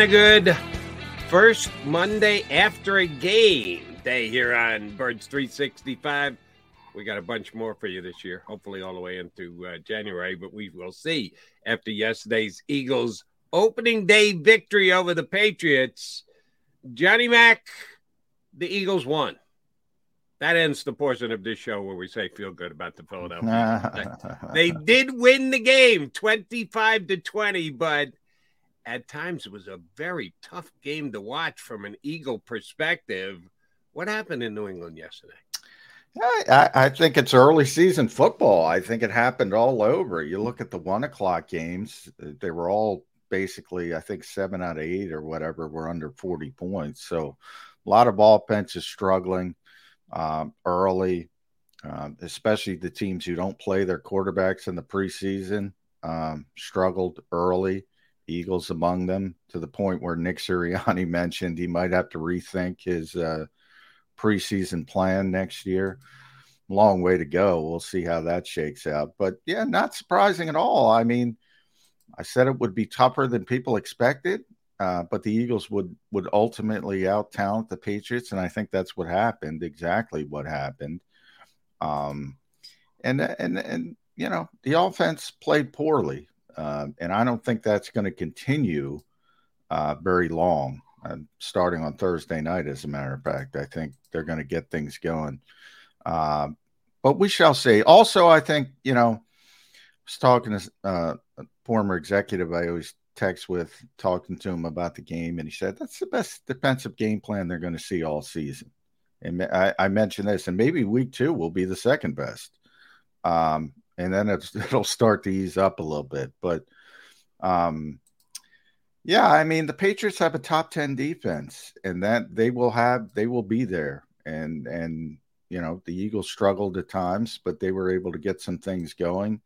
And a good first Monday after a game day here on Birds 365. We got a bunch more for you this year, hopefully all the way into uh, January, but we will see after yesterday's Eagles opening day victory over the Patriots. Johnny Mack, the Eagles won. That ends the portion of this show where we say feel good about the Philadelphia. They did win the game 25 to 20, but at times it was a very tough game to watch from an Eagle perspective. What happened in New England yesterday? I, I think it's early season football. I think it happened all over. You look at the one o'clock games, they were all basically, I think, seven out of eight or whatever were under 40 points. So a lot of offenses struggling um, early, um, especially the teams who don't play their quarterbacks in the preseason um, struggled early. Eagles among them to the point where Nick Sirianni mentioned he might have to rethink his uh, preseason plan next year. Long way to go. We'll see how that shakes out. But yeah, not surprising at all. I mean, I said it would be tougher than people expected, uh, but the Eagles would would ultimately out talent the Patriots, and I think that's what happened. Exactly what happened. Um, and and and you know the offense played poorly. Um, and I don't think that's going to continue uh, very long. Starting on Thursday night, as a matter of fact, I think they're going to get things going. Uh, but we shall see. Also, I think you know, I was talking to uh, a former executive I always text with, talking to him about the game, and he said that's the best defensive game plan they're going to see all season. And I, I mentioned this, and maybe week two will be the second best. Um, and then it'll start to ease up a little bit. But um, yeah, I mean the Patriots have a top ten defense, and that they will have they will be there. And and you know the Eagles struggled at times, but they were able to get some things going.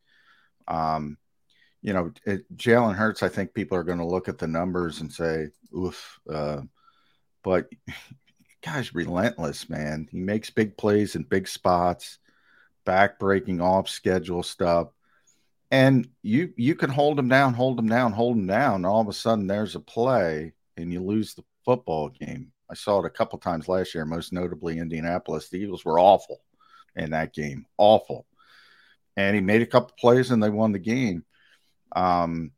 Um, you know, it, Jalen Hurts. I think people are going to look at the numbers and say, "Oof," uh, but guy's relentless, man. He makes big plays in big spots back breaking off schedule stuff. And you you can hold them down, hold them down, hold them down. All of a sudden there's a play and you lose the football game. I saw it a couple times last year, most notably Indianapolis. The Eagles were awful in that game. Awful. And he made a couple plays and they won the game. Um,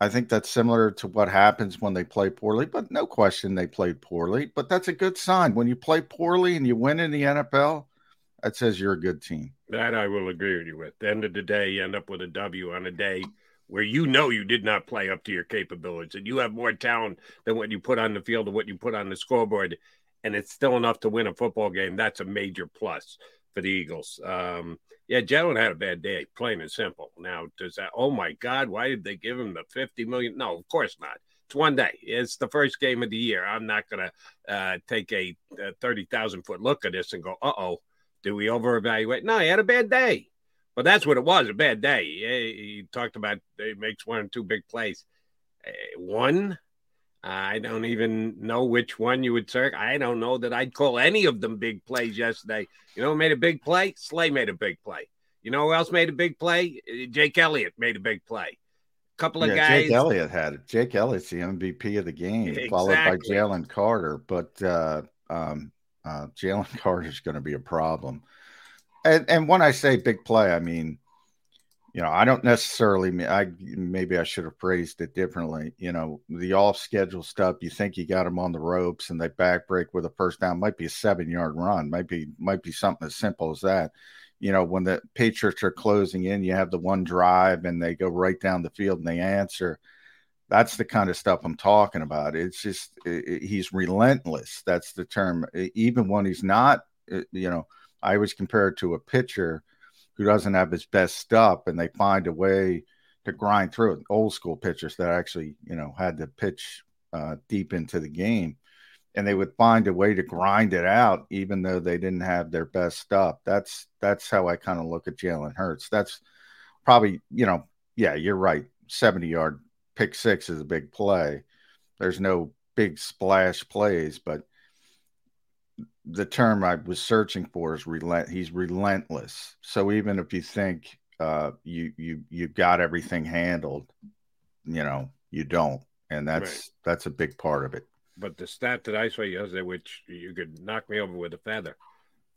I think that's similar to what happens when they play poorly, but no question they played poorly. But that's a good sign. When you play poorly and you win in the NFL, That says you're a good team. That I will agree with you with. the end of the day, you end up with a W on a day where you know you did not play up to your capabilities and you have more talent than what you put on the field or what you put on the scoreboard, and it's still enough to win a football game. That's a major plus for the Eagles. Um, yeah, Jalen had a bad day, plain and simple. Now, does that, oh my God, why did they give him the 50 million? No, of course not. It's one day. It's the first game of the year. I'm not going to uh, take a, a 30,000 foot look at this and go, uh oh, do we over evaluate? No, he had a bad day. But that's what it was a bad day. He, he talked about he makes one or two big plays. Uh, one, I don't even know which one you would say. I don't know that I'd call any of them big plays yesterday. You know, made a big play. Slay made a big play. You know who else made a big play? Jake Elliott made a big play A couple of yeah, guys. Jake Elliott had it. Jake Elliott's the MVP of the game, exactly. followed by Jalen Carter. But uh, um, uh, Jalen Carter is going to be a problem. And, and when I say big play, I mean, you know, I don't necessarily mean I maybe I should have phrased it differently. You know, the off schedule stuff, you think you got them on the ropes and they back break with a first down, might be a seven yard run, might be might be something as simple as that you know, when the Patriots are closing in, you have the one drive and they go right down the field and they answer. That's the kind of stuff I'm talking about. It's just it, he's relentless. That's the term. Even when he's not, you know, I always compare it to a pitcher who doesn't have his best stuff and they find a way to grind through it. Old school pitchers that actually, you know, had to pitch uh, deep into the game and they would find a way to grind it out even though they didn't have their best stuff. That's that's how I kind of look at Jalen Hurts. That's probably, you know, yeah, you're right. 70 yard pick six is a big play. There's no big splash plays, but the term I was searching for is relent. He's relentless. So even if you think uh, you you you got everything handled, you know you don't, and that's right. that's a big part of it but the stat that I saw yesterday, which you could knock me over with a feather,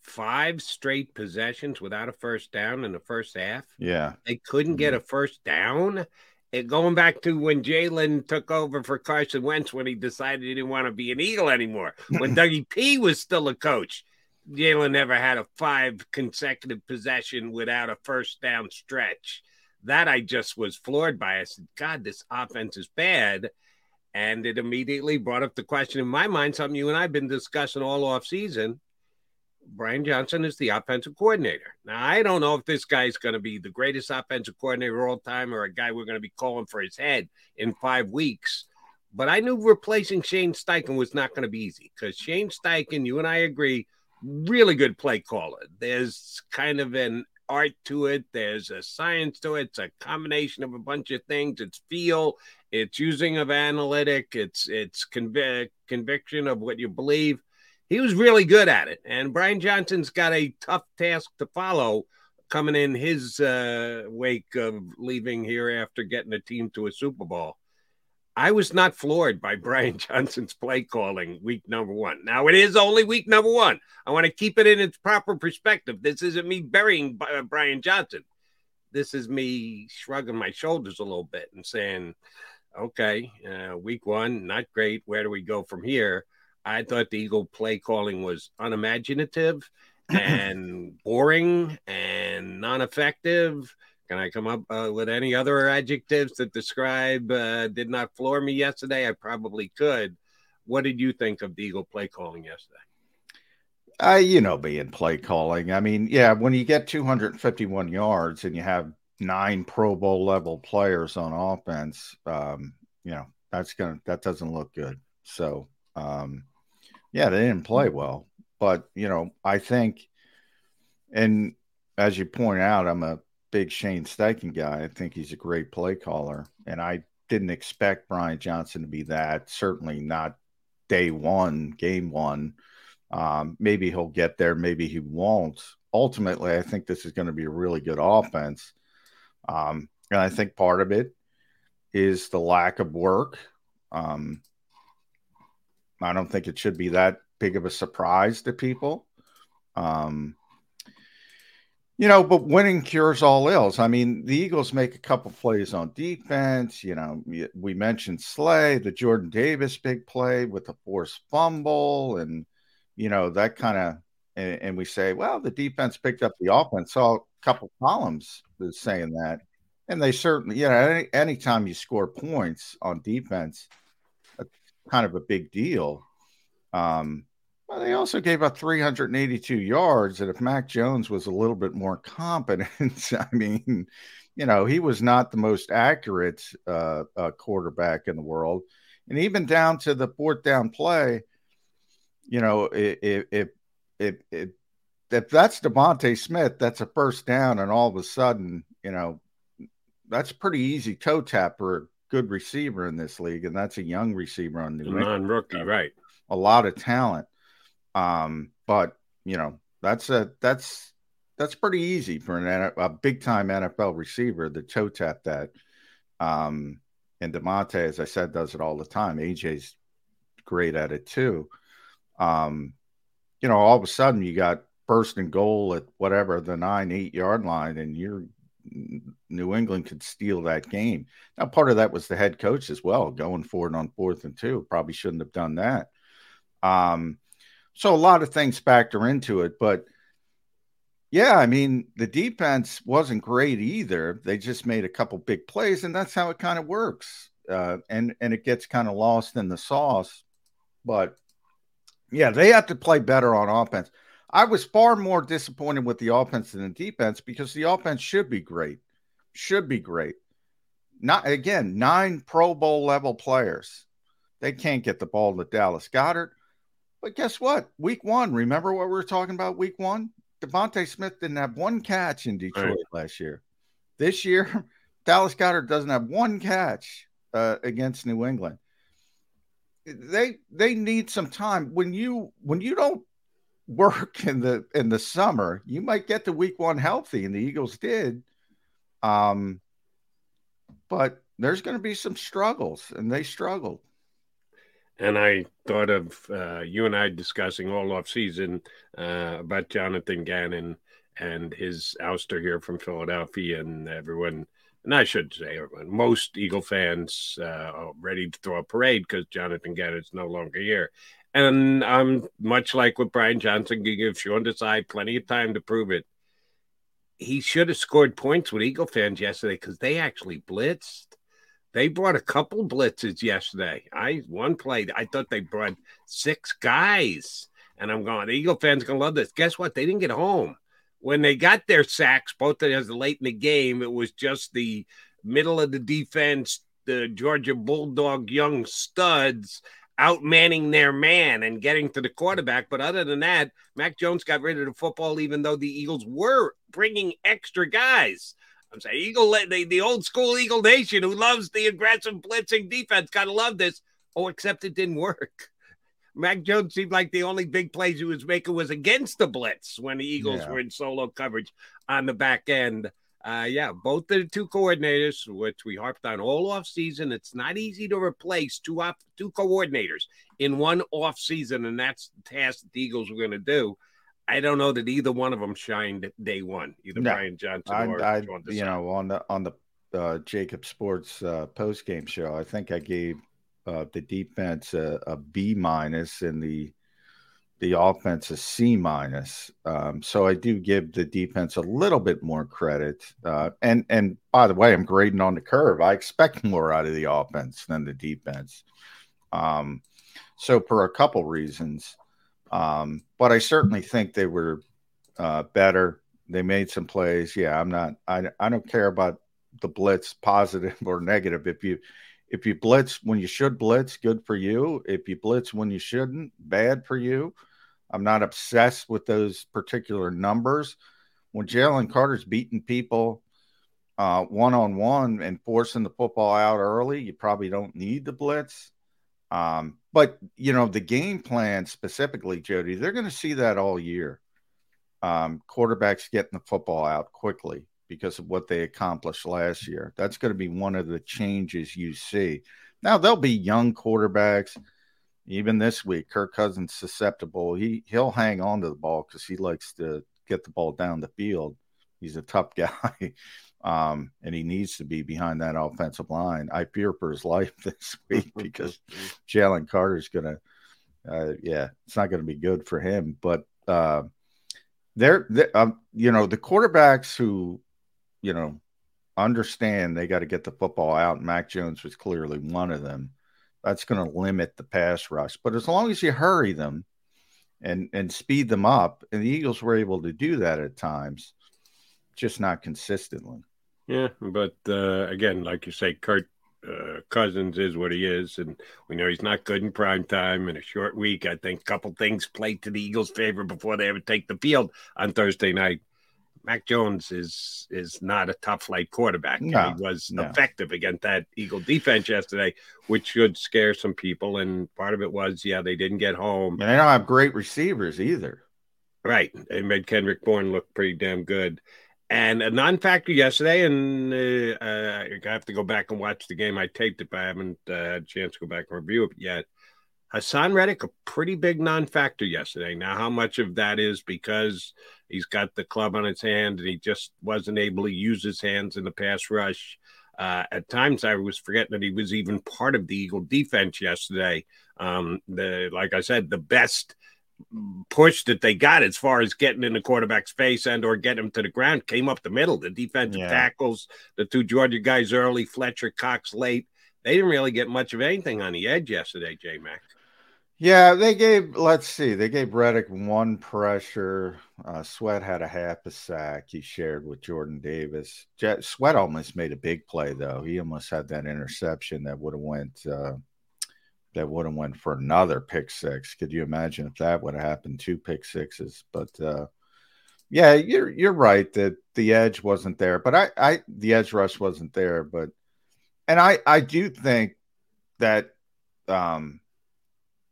five straight possessions without a first down in the first half. Yeah, they couldn't get a first down. It, going back to when Jalen took over for Carson Wentz when he decided he didn't want to be an Eagle anymore. When Dougie P was still a coach, Jalen never had a five consecutive possession without a first down stretch. That I just was floored by. I said, God, this offense is bad. And it immediately brought up the question in my mind, something you and I have been discussing all off season. Brian Johnson is the offensive coordinator. Now, I don't know if this guy's going to be the greatest offensive coordinator of all time or a guy we're going to be calling for his head in five weeks. But I knew replacing Shane Steichen was not going to be easy because Shane Steichen, you and I agree, really good play caller. There's kind of an art to it. There's a science to it. It's a combination of a bunch of things. It's feel, it's using of analytic, it's it's conv- conviction of what you believe. He was really good at it, and Brian Johnson's got a tough task to follow coming in his uh, wake of leaving here after getting a team to a Super Bowl. I was not floored by Brian Johnson's play calling week number one. Now it is only week number one. I want to keep it in its proper perspective. This isn't me burying uh, Brian Johnson. This is me shrugging my shoulders a little bit and saying, okay, uh, week one, not great. Where do we go from here? I thought the Eagle play calling was unimaginative and boring and non effective can I come up uh, with any other adjectives that describe uh, did not floor me yesterday? I probably could. What did you think of the Eagle play calling yesterday? Uh, you know, being play calling. I mean, yeah, when you get 251 yards and you have nine Pro Bowl level players on offense, um, you know, that's gonna that doesn't look good. So, um, yeah, they didn't play well, but you know, I think, and as you point out, I'm a big Shane Steichen guy. I think he's a great play caller, and I didn't expect Brian Johnson to be that. Certainly not day one, game one. Um, maybe he'll get there, maybe he won't. Ultimately, I think this is going to be a really good offense. Um, and I think part of it is the lack of work. Um, I don't think it should be that big of a surprise to people. Um, you know, but winning cures all ills. I mean, the Eagles make a couple plays on defense. You know, we mentioned Slay, the Jordan Davis big play with the forced fumble, and you know that kind of and, and we say, well, the defense picked up the offense. Saw a couple columns saying that, and they certainly, you know, any anytime you score points on defense, kind of a big deal. Um, well, they also gave up 382 yards, and if Mac Jones was a little bit more competent, I mean, you know, he was not the most accurate uh, uh, quarterback in the world, and even down to the fourth down play, you know, if if if, if, if that's DeVonta Smith, that's a first down, and all of a sudden, you know, that's pretty easy toe tap for good receiver in this league, and that's a young receiver on New Non rookie, right? A lot of talent. Um, but you know, that's a that's that's pretty easy for an a big time NFL receiver to toe tap that. Um, and DeVonta, as I said, does it all the time. AJ's great at it too. Um, you know, all of a sudden you got first and goal at whatever the nine, eight yard line, and you're New England could steal that game. Now, part of that was the head coach as well, going for it on fourth and two. Probably shouldn't have done that. Um, so a lot of things factor into it, but yeah, I mean, the defense wasn't great either. They just made a couple big plays, and that's how it kind of works. Uh, and and it gets kind of lost in the sauce. But yeah, they have to play better on offense. I was far more disappointed with the offense than the defense because the offense should be great. Should be great. Not again, nine Pro Bowl level players. They can't get the ball to Dallas Goedert. But guess what? Week one, remember what we were talking about week one? DeVonta Smith didn't have one catch in Detroit right. last year. This year, Dallas Goedert doesn't have one catch uh, against New England. They they need some time. When you when you don't work in the in the summer, you might get to week one healthy, and the Eagles did. Um, but there's going to be some struggles, and they struggled. And I thought of uh, you and I discussing all off season uh, about Jonathan Gannon and his ouster here from Philadelphia, and everyone. And I should say, everyone, most Eagle fans uh, are ready to throw a parade because Jonathan Gannon is no longer here. And I'm much like with Brian Johnson, you give Sean Desai plenty of time to prove it. He should have scored points with Eagle fans yesterday because they actually blitzed. They brought a couple blitzes yesterday. I one played. I thought they brought six guys, and I'm going. The Eagle fans gonna love this. Guess what? They didn't get home when they got their sacks. Both of us late in the game. It was just the middle of the defense, the Georgia Bulldog young studs outmanning their man and getting to the quarterback. But other than that, Mac Jones got rid of the football, even though the Eagles were bringing extra guys. I'm saying Eagle, the, the old school Eagle Nation who loves the aggressive blitzing defense, gotta love this. Oh, except it didn't work. Mac Jones seemed like the only big plays he was making was against the blitz when the Eagles yeah. were in solo coverage on the back end. Uh, yeah, both the two coordinators, which we harped on all off season. It's not easy to replace two off two coordinators in one off season, and that's the task that the Eagles were going to do. I don't know that either one of them shined day one, either no, Brian Johnson I, or I, you know on the on the uh, JAKIB Sports uh, post game show. I think I gave uh, the defense a, a B minus in the the offense a C minus. Um, so I do give the defense a little bit more credit. Uh, and and by the way, I'm grading on the curve. I expect more out of the offense than the defense. Um, so for a couple reasons. Um, but I certainly think they were uh, better. They made some plays. Yeah, I'm not. I I don't care about the blitz, positive or negative. If you if you blitz when you should blitz, good for you. If you blitz when you shouldn't, bad for you. I'm not obsessed with those particular numbers. When Jalen Carter's beating people one on one and forcing the football out early, you probably don't need the blitz. Um, but you know, the game plan specifically, Jody, they're going to see that all year. Um, quarterbacks getting the football out quickly because of what they accomplished last year. That's going to be one of the changes you see. Now there'll be young quarterbacks. Even this week, Kirk Cousins susceptible. He he'll hang on to the ball because he likes to get the ball down the field. He's a tough guy um, and he needs to be behind that offensive line. I fear for his life this week because Jalen Carter's going to, uh, yeah, it's not going to be good for him. But uh, they're, they, um, you know, the quarterbacks who, you know, understand they got to get the football out. Mac Jones was clearly one of them. That's going to limit the pass rush. But as long as you hurry them and and speed them up, and the Eagles were able to do that at times, just not consistently. Yeah, but uh, again, like you say, Kirk uh, Cousins is what he is, and we know he's not good in prime time. In a short week, I think a couple things played to the Eagles' favor before they ever take the field on Thursday night. Mac Jones is is not a top flight quarterback. No, he was no. effective against that Eagle defense yesterday, which should scare some people. And part of it was, yeah, they didn't get home. And they don't have great receivers either. Right. They made Kendrick Bourne look pretty damn good. And a non factor yesterday, and uh, uh, I have to go back and watch the game. I taped it, but I haven't uh, had a chance to go back and review it yet. Haason Reddick, a pretty big non factor yesterday. Now, how much of that is because he's got the club on his hand and he just wasn't able to use his hands in the pass rush? Uh, at times, I was forgetting that he was even part of the Eagle defense yesterday. Um, the like I said, the best push that they got as far as getting in the quarterback's face and or getting him to the ground came up the middle. The defensive Yeah. tackles, the two Georgia guys early, Fletcher, Cox late. They didn't really get much of anything on the edge yesterday, J Mac. Yeah, they gave. Let's see, they gave Reddick one pressure. Uh, Sweat had a half a sack. He shared with Jordan Davis. Jet, Sweat almost made a big play though. He almost had that interception that would have went. Uh, that would have went for another pick six. Could you imagine if that would have happened? Two pick sixes, but uh, yeah, you're you're right that the edge wasn't there. But I, I the edge rush wasn't there. But and I I do think that um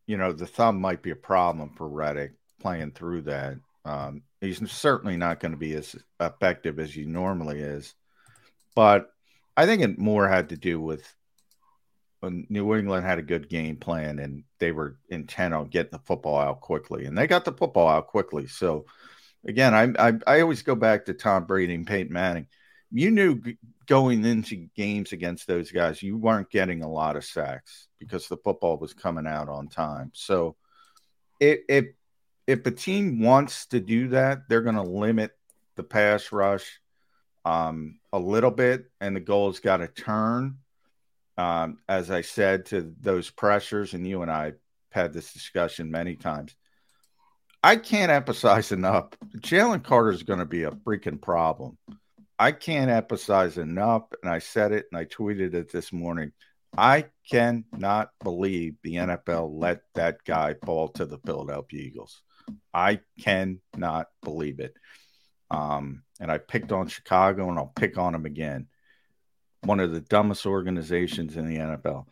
you know, the thumb might be a problem for Reddick playing through that. Um, he's certainly not going to be as effective as he normally is. But I think it more had to do with New England had a good game plan and they were intent on getting the football out quickly, and they got the football out quickly. So, again, I I, I always go back to Tom Brady and Peyton Manning. You knew going into games against those guys, you weren't getting a lot of sacks because the football was coming out on time. So, if if if a team wants to do that, they're going to limit the pass rush um, a little bit, and the goal's got to turn. Um, as I said to those pressures, and you and I had this discussion many times. I can't emphasize enough. Jalen Carter is going to be a freaking problem. I can't emphasize enough, and I said it and I tweeted it this morning. I cannot believe the NFL let that guy fall to the Philadelphia Eagles. I cannot believe it. Um, and I picked on Chicago, and I'll pick on them again. One of the dumbest organizations in the NFL.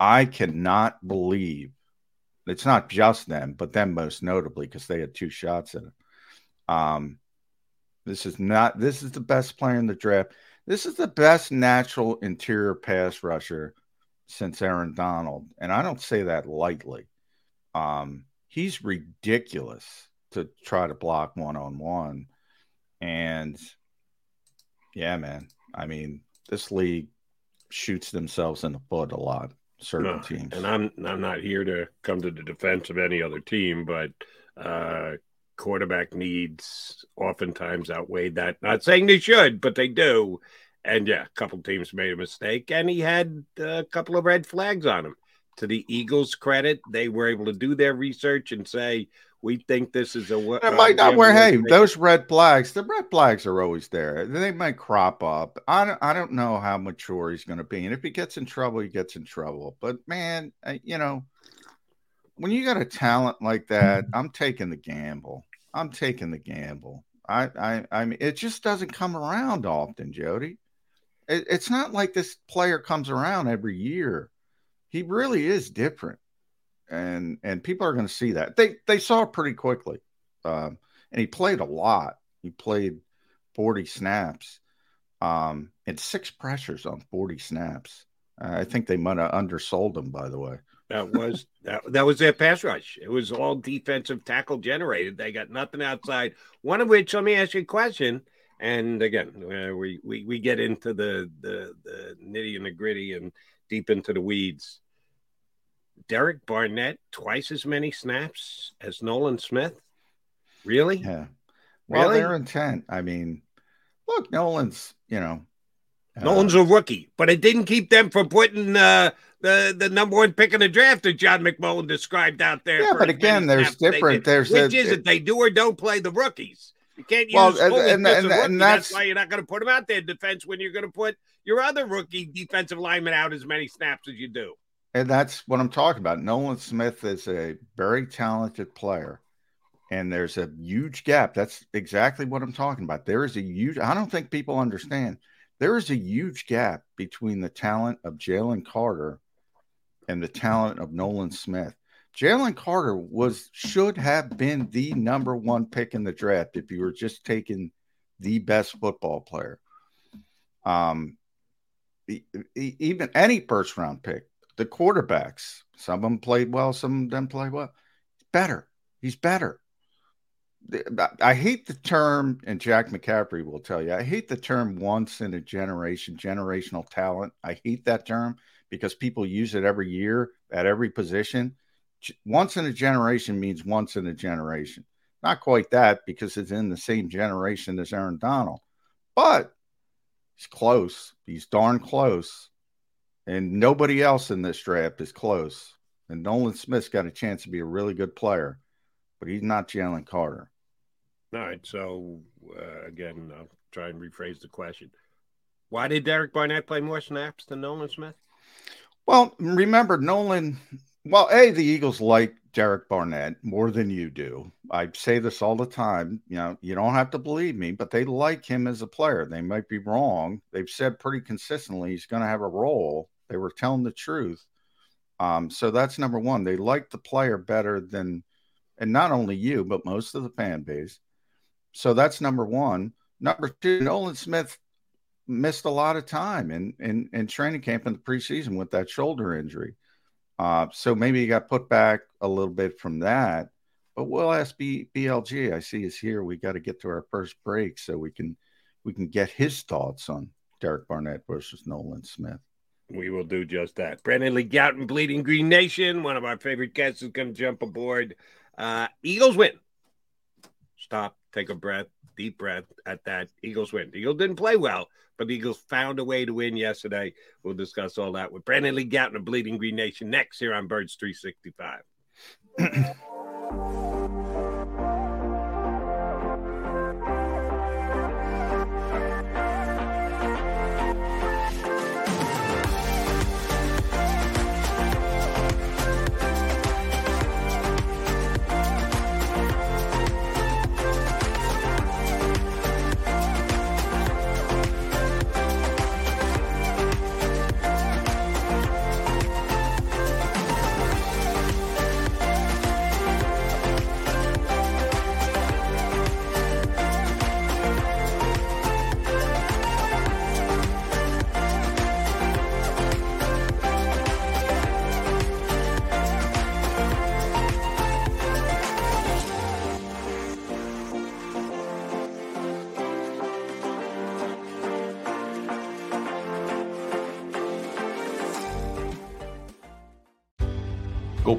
I cannot believe it's not just them, but them most notably because they had two shots at it. Um, this is not. This is the best player in the draft. This is the best natural interior pass rusher since Aaron Donald, and I don't say that lightly. Um, he's ridiculous to try to block one on one, and yeah, man. I mean, this league shoots themselves in the foot a lot. Certain No, teams, and I'm I'm not here to come to the defense of any other team, but uh, quarterback needs oftentimes outweighed that. Not saying they should, but they do. And yeah, a couple teams made a mistake, and he had a couple of red flags on him. To the Eagles' credit, they were able to do their research and say, "We think this is a." uh, It might not wear. Hey, those red flags. The red flags are always there. They might crop up. I don't. I don't know how mature he's going to be, and if he gets in trouble, he gets in trouble. But man, uh, you know, when you got a talent like that, I'm taking the gamble. I'm taking the gamble. I. I. I mean, it just doesn't come around often, Jody. It, it's not like this player comes around every year. He really is different and and people are going to see that they they saw it pretty quickly um and he played a lot he played 40 snaps um and six pressures on 40 snaps i think they might have undersold him by the way That was that, that was their pass rush. It was all defensive tackle generated. They got nothing outside. One of which, let me ask you a question. And again, uh, we, we we get into the the the nitty and the gritty and deep into the weeds. Derek Barnett twice as many snaps as Nolan Smith. Really? yeah Well, Really? their intent. I mean, look, Nolan's, you know, Nolan's a rookie, but it didn't keep them from putting uh, the the number one pick in the draft that John McMullen described out there. Yeah, but again, there's different- there's which a- is it they do or don't play the rookies. You can't use Well, well, and- Foley and- as a and- and that's, that's- why you're not going to put them out there in defense when you're going to put your other rookie defensive lineman out as many snaps as you do. And that's what I'm talking about. Nolan Smith is a very talented player, and there's a huge gap. That's exactly what I'm talking about. There is a huge, I don't think people understand. There is a huge gap between the talent of Jalen Carter and the talent of Nolan Smith. Jalen Carter was should have been the number one pick in the draft if you were just taking the best football player. Um, even any first round pick, the quarterbacks, some of them played well, some of them didn't play well. Better. He's better. I hate the term, and Jack McCaffrey will tell you, I hate the term once in a generation, generational talent. I hate that term because people use it every year at every position. Once in a generation means once in a generation. Not quite that because it's in the same generation as Aaron Donald, but he's close. He's darn close. And nobody else in this draft is close. And Nolan Smith's got a chance to be a really good player, but he's not Jalen Carter. All right. So uh, again, I'll try and rephrase the question. Why did Derek Barnett play more snaps than Nolan Smith? Well, remember Nolan. Well, a the Eagles like Derek Barnett more than you do. I say this all the time. You know, you don't have to believe me, but they like him as a player. They might be wrong. They've said pretty consistently he's going to have a role. They were telling the truth. Um, so that's number one. They like the player better than, and not only you, but most of the fan base. So that's number one. Number two, Nolan Smith missed a lot of time in in, in training camp in the preseason with that shoulder injury. Uh, so maybe he got put back a little bit from that. But we'll ask B, BLG. I see he's here. We got to get to our first break so we can we can get his thoughts on Derek Barnett versus Nolan Smith. We will do just that. Brandon Lee Gowton, Bleeding Green Nation, one of our favorite guests is going to jump aboard. Uh, Eagles win. Stop, take a breath, deep breath at that. Eagles win. The Eagles didn't play well, but the Eagles found a way to win yesterday. We'll discuss all that with Brandon Lee Gowton of Bleeding Green Nation next here on Birds 365.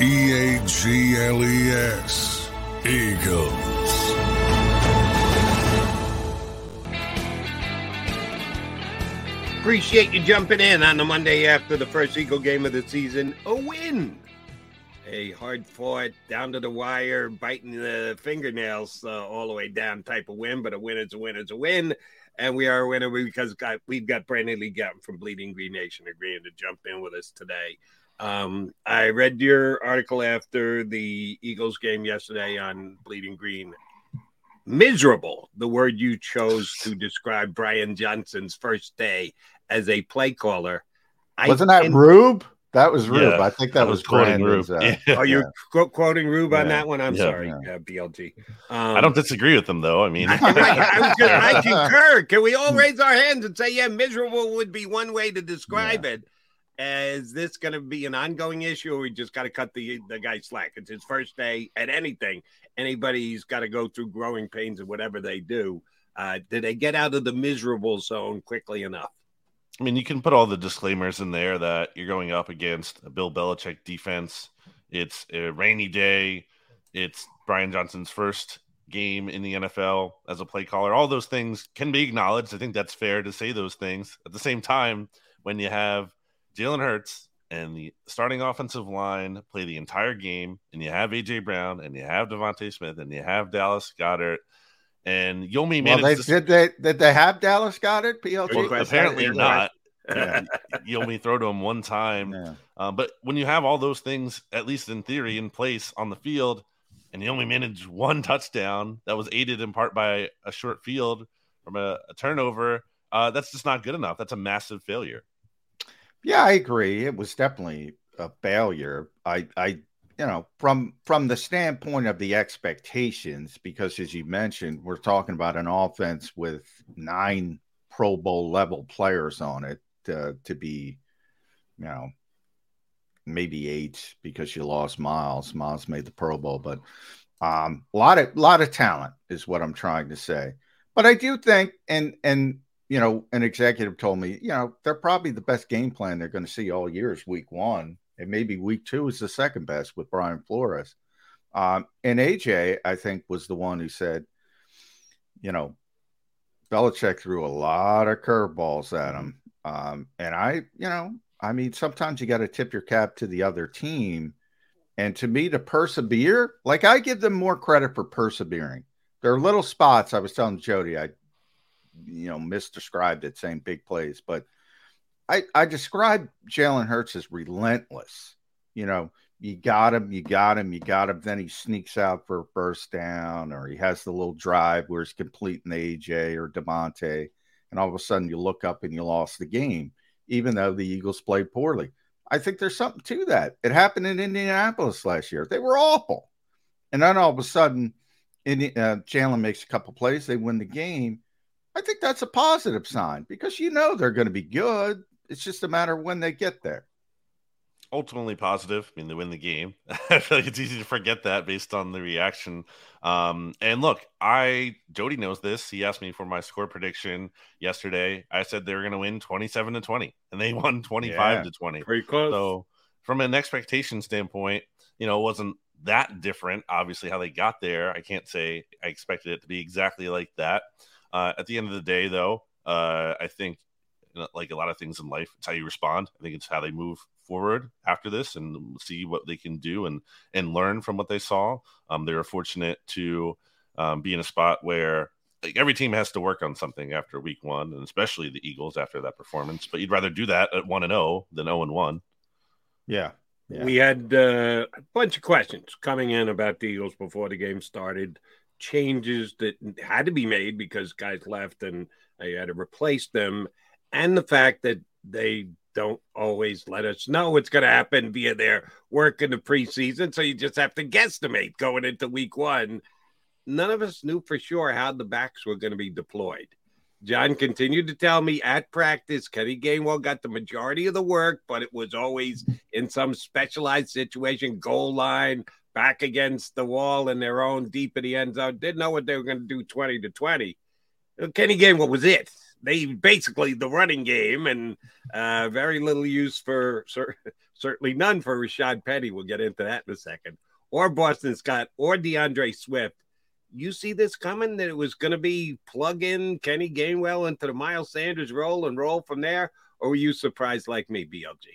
E A G L E S. Eagles. Appreciate you jumping in on the Monday after the first Eagle game of the season. A win. A hard fought, down to the wire, biting the fingernails uh, all the way down type of win, but a win is a win is a win. And we are a winner because got, we've got Brandon Lee Gowton from Bleeding Green Nation agreeing to jump in with us today. Um, I read your article after the Eagles game yesterday on Bleeding Green. Miserable, the word you chose to describe Brian Johnson's first day as a play caller. I Wasn't that can- Rube? That was Rube. Yeah, I think that I was was quoting Rube. Uh, Yeah. Are you qu- quoting Rube on Yeah. that one? I'm Yeah. sorry, Yeah. uh, BLG. Um, I don't disagree with them though. I mean, I, I was gonna, I concur. Can we all raise our hands and say, yeah, miserable would be one way to describe it? Is this going to be an ongoing issue, or we just got to cut the the guy slack? It's his first day at anything. Anybody's got to go through growing pains and whatever they do. Uh, did they get out of the miserable zone quickly enough? I mean, you can put all the disclaimers in there that you're going up against a Bill Belichick defense. It's a rainy day. It's Brian Johnson's first game in the NFL as a play caller. All those things can be acknowledged. I think that's fair to say those things. At the same time, when you have Jalen Hurts and the starting offensive line play the entire game, and you have AJ Brown, and you have DeVonta Smith, and you have Dallas Goedert, and Yomi well, managed they, to did they did they have Dallas Goedert? BLG. Good question. apparently not. Yeah. you only throw to him one time. Yeah. Um, but when you have all those things, at least in theory, in place on the field, and you only manage one touchdown that was aided in part by a short field from a, a turnover, uh, that's just not good enough. That's a massive failure. Yeah, I agree. It was definitely a failure. I, I, you know, from from the standpoint of the expectations, because as you mentioned, we're talking about an offense with nine Pro Bowl level players on it uh, to be, you know, maybe eight because you lost Miles. Miles made the Pro Bowl, but um, a lot of lot of talent is what I'm trying to say. But I do think, and and you know, an executive told me, you know, they're probably the best game plan they're going to see all year is week one, and maybe week two is the second best with Brian Flores. Um, and AJ, I think, was the one who said, you know, Belichick threw a lot of curveballs at him. Um, and I, you know, I mean, sometimes you got to tip your cap to the other team. And to me, to persevere, like I give them more credit for persevering. There are little spots. I was telling Jody, I, you know, misdescribed it saying big plays, but I, I described Jalen Hurts as relentless. You know, you got him, you got him, you got him. Then he sneaks out for a first down, or he has the little drive where he's completing AJ or DeVonta, and all of a sudden you look up and you lost the game, even though the Eagles played poorly. I think there's something to that. It happened in Indianapolis last year. They were awful, and then all of a sudden, Indi- uh, Jalen makes a couple plays, they win the game. I think that's a positive sign because you know they're going to be good. It's just a matter of when they get there. ultimately positive. I mean, they win the game. I feel like it's easy to forget that based on the reaction. Um, and look, I Jody knows this. He asked me for my score prediction yesterday. I said they were going to win twenty-seven to twenty, and they won twenty-five Yeah. to twenty. Pretty close. So, from an expectation standpoint, you know, it wasn't that different. Obviously, how they got there, I can't say I expected it to be exactly like that. Uh, at the end of the day, though, uh, I think like a lot of things in life, it's how you respond. I think it's how they move forward after this and see what they can do and and learn from what they saw. Um, they were fortunate to um, be in a spot where like every team has to work on something after week one, and especially the Eagles after that performance. But you'd rather do that at one and zero than zero and one. Yeah. Yeah. We had uh, a bunch of questions coming in about the Eagles before the game started. Changes that had to be made because guys left and they had to replace them, and the fact that they don't always let us know what's going to happen via their work in the preseason. So you just have to guesstimate going into week one. None of us knew for sure how the backs were going to be deployed. John continued to tell me at practice, Kenny Gainwell got the majority of the work, but it was always in some specialized situation, goal line, back against the wall in their own deep in the end zone. Didn't know what they were going to do 20 to 20. Kenny Gainwell was it. They basically the running game and uh, very little use for cer- certainly none for Rashaad Penny. We'll get into that in a second. Or Boston Scott or D'Andre Swift you see this coming that it was going to be plug in Kenny Gainwell into the Miles Sanders role and roll from there? Or were you surprised like me, BLG?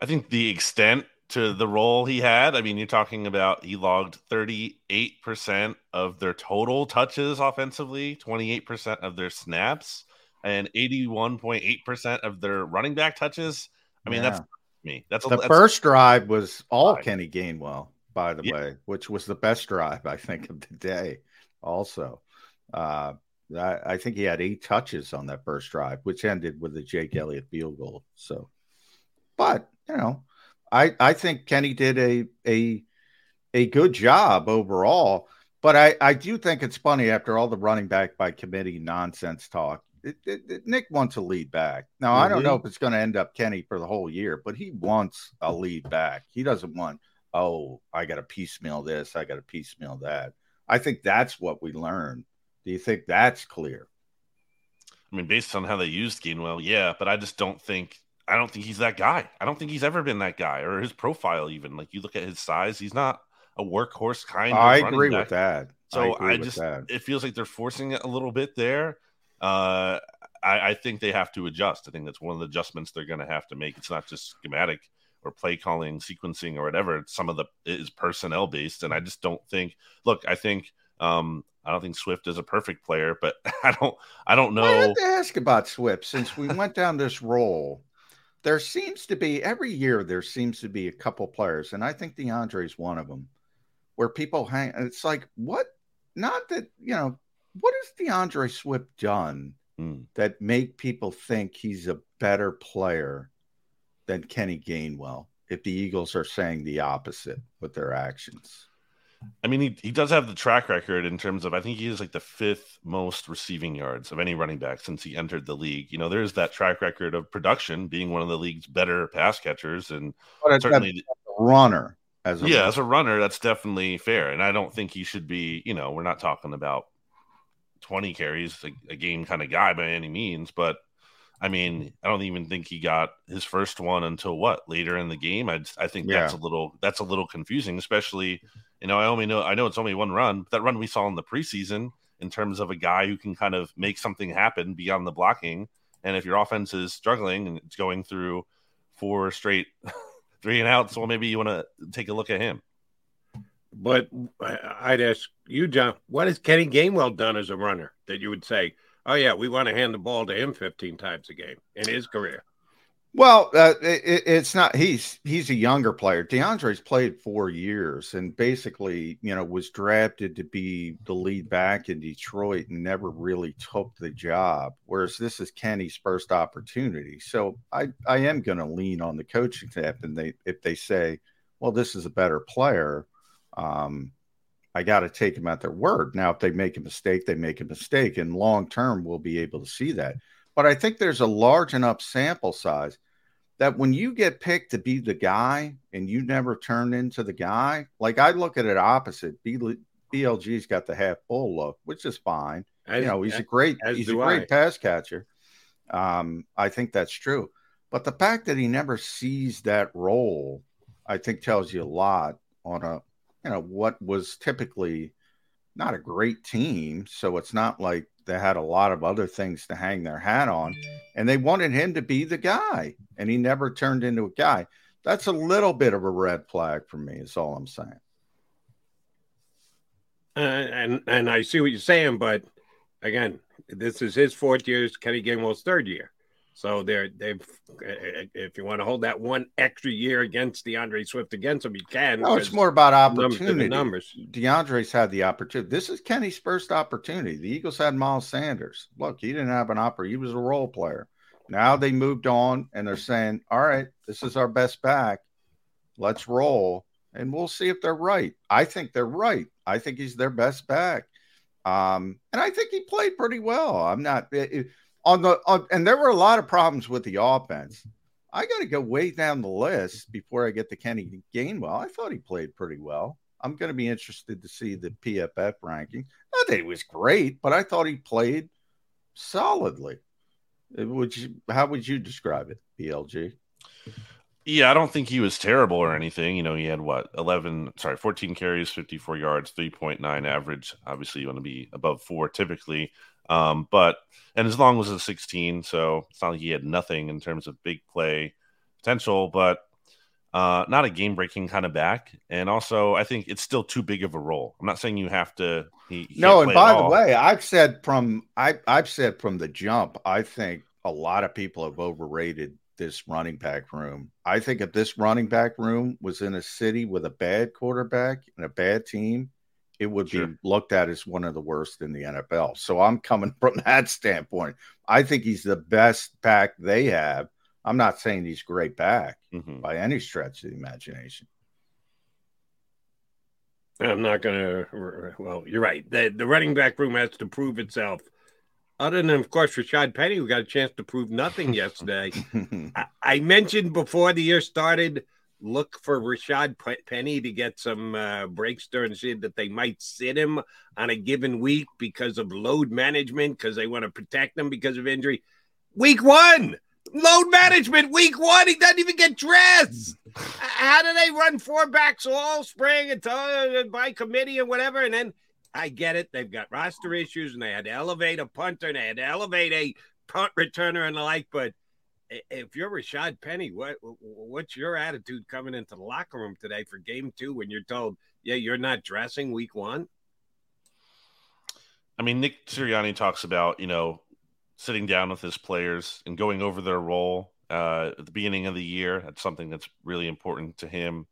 I think the extent to the role he had, I mean, you're talking about he logged 38% of their total touches offensively, 28% of their snaps, and 81.8% of their running back touches. I mean, Yeah. that's me. That's a, the that's, first drive was all Five. Kenny Gainwell, by the Yeah. way, which was the best drive I think of the day. Also, uh, I, I think he had eight touches on that first drive, which ended with a Jake Elliott field goal. So, but you know, I I think Kenny did a a a good job overall. But I I do think it's funny after all the running back by committee nonsense talk. It, it, it- Nick wants a lead back. Now I don't mm-hmm. know if it's going to end up Kenny for the whole year, but he wants a lead back. He doesn't want oh I got to piecemeal this, I got to piecemeal that. I think that's what we learned. Do you think that's clear? I mean, based on how they used Gainwell, yeah, but I just don't think I don't think he's that guy. I don't think he's ever been that guy or his profile even. Like you look at his size, he's not a workhorse kind. I agree back. with that. So agree I, just it feels like they're forcing it a little bit there. Uh, I, I think they have to adjust. I think that's one of the adjustments they're going to have to make. It's not just schematic or play calling, sequencing, or whatever. It's some of the it is personnel based, and I just don't think. Look, I think um, I don't think Swift is a perfect player, but I don't I don't I know. have to ask about Swift since we went down this role. There seems to be every year there seems to be a couple players, and I think D'Andre's one of them, where people hang. It's like what? Not that you know what has D'Andre Swift done Hmm. that make people think he's a better player than Kenny Gainwell? If the Eagles are saying the opposite with their actions, I mean, he, he does have the track record in terms of I think he is like the fifth most receiving yards of any running back since he entered the league. You know, there's that track record of production being one of the league's better pass catchers, and oh, but certainly, a runner as a yeah, as a runner, that's definitely fair. And I don't think he should be. You know, we're not talking about 20 carries a, a game kind of guy by any means, but I mean, I don't even think he got his first one until what later in the game. I I think that's a little that's a little confusing, especially you know I only know I know it's only one run. But that run we saw in the preseason in terms of a guy who can kind of make something happen beyond the blocking. And if your offense is struggling and it's going through four straight three and outs, well, maybe you want to take a look at him. But I- I'd ask you, John, what has Kenny Gainwell done as a runner that you would say, oh, yeah, we want to hand the ball to him 15 times a game in his career? Well, uh, it, it's not. He's he's a younger player. D'Andre's played four years and basically, you know, was drafted to be the lead back in Detroit and never really took the job. Whereas this is Kenny's first opportunity. So I I am going to lean on the coaching staff, and they if they say, well, this is a better player, um, I got to take them at their word. Now, if they make a mistake, they make a mistake, and long term, we'll be able to see that. But I think there's a large enough sample size that when you get picked to be the guy and you never turn into the guy, like I look at it opposite. BLG's got the half bull look, which is fine. As- you know, he's a great he's a great I. pass catcher. Um, I think that's true. But the fact that he never sees that role, I think tells you a lot on a you know what was typically not a great team. So it's not like they had a lot of other things to hang their hat on. And they wanted him to be the guy, and he never turned into a guy. That's a little bit of a red flag for me, is all I'm saying. Uh, and and I see what you're saying, but again, this is his fourth year, Kenny Gainwell's third year. So they're they've if you want to hold that one extra year against D'Andre Swift against him, you can. No, it's more about numbers to the opportunity. numbers. D'Andre's had the opportunity. This is Kenny's first opportunity. The Eagles had Miles Sanders. Look, he didn't have an opportunity. He was a role player. Now they moved on and they're saying, all right, this is our best back. Let's roll. And we'll see if they're right. I think they're right. I think he's their best back. Um, and I think he played pretty well. I'm not it, it- on the on, and there were a lot of problems with the offense. I got to go way down the list before I get to Kenny Gainwell. I thought he played pretty well. I'm going to be interested to see the PFF ranking. Not that he was great, but I thought he played solidly. Uh, Would you? How would you describe it, BLG? Yeah, I don't think he was terrible or anything. You know, he had what, 11, sorry, 14 carries, 54 yards, 3.9 average. Obviously, you want to be above four typically. Um, but, and as long as it's 16, so it's not like he had nothing in terms of big play potential, but uh, not a game breaking kind of back. And also, I think it's still too big of a role. I'm not saying you have to. He, he No, and by the all. way, I've said from I I've said from the jump, I think a lot of people have overrated this running back room. I think if this running back room was in a city with a bad quarterback and a bad team, it would be looked at as one of the worst in the NFL. So I'm coming from that standpoint. I think he's the best back they have. I'm not saying he's great back Mhm. by any stretch of the imagination. I'm not going to. Well, you're right. The, the running back room has to prove itself. Other than, of course, Rashaad Penny, who got a chance to prove nothing yesterday. I, I mentioned before the year started, look for Rashaad Penny to get some uh, breaks during season that they might sit him on a given week because of load management, because they want to protect him because of injury. Week one, load management. Week one, he doesn't even get dressed. How do they run four backs all spring until uh, by committee and whatever? And then I get it. They've got roster issues and they had to elevate a punter and they had to elevate a punt returner and the like. But if you're Rashaad Penny, what what's your attitude coming into the locker room today for game two when you're told, yeah, you're not dressing week one? I mean, Nick Sirianni talks about, you know, sitting down with his players and going over their role uh, at the beginning of the year. That's something that's really important to him.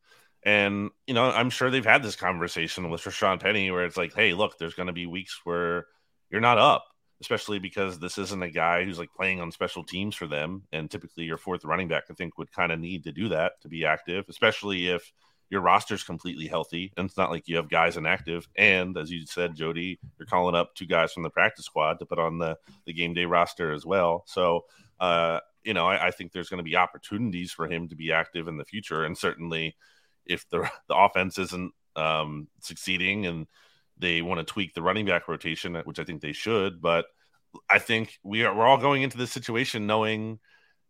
And, you know, I'm sure they've had this conversation with Rashaad Penny where it's like, hey, look, there's going to be weeks where you're not up, especially because this isn't a guy who's like playing on special teams for them. And typically your fourth running back, I think, would kind of need to do that to be active, especially if your roster's completely healthy and it's not like you have guys inactive. And as you said, Jody, you're calling up two guys from the practice squad to put on the, the game day roster as well. So, uh, you know, I, I think there's going to be opportunities for him to be active in the future. And certainly if the, the offense isn't um, succeeding and they want to tweak the running back rotation, which I think they should, but I think we are, we're all going into this situation knowing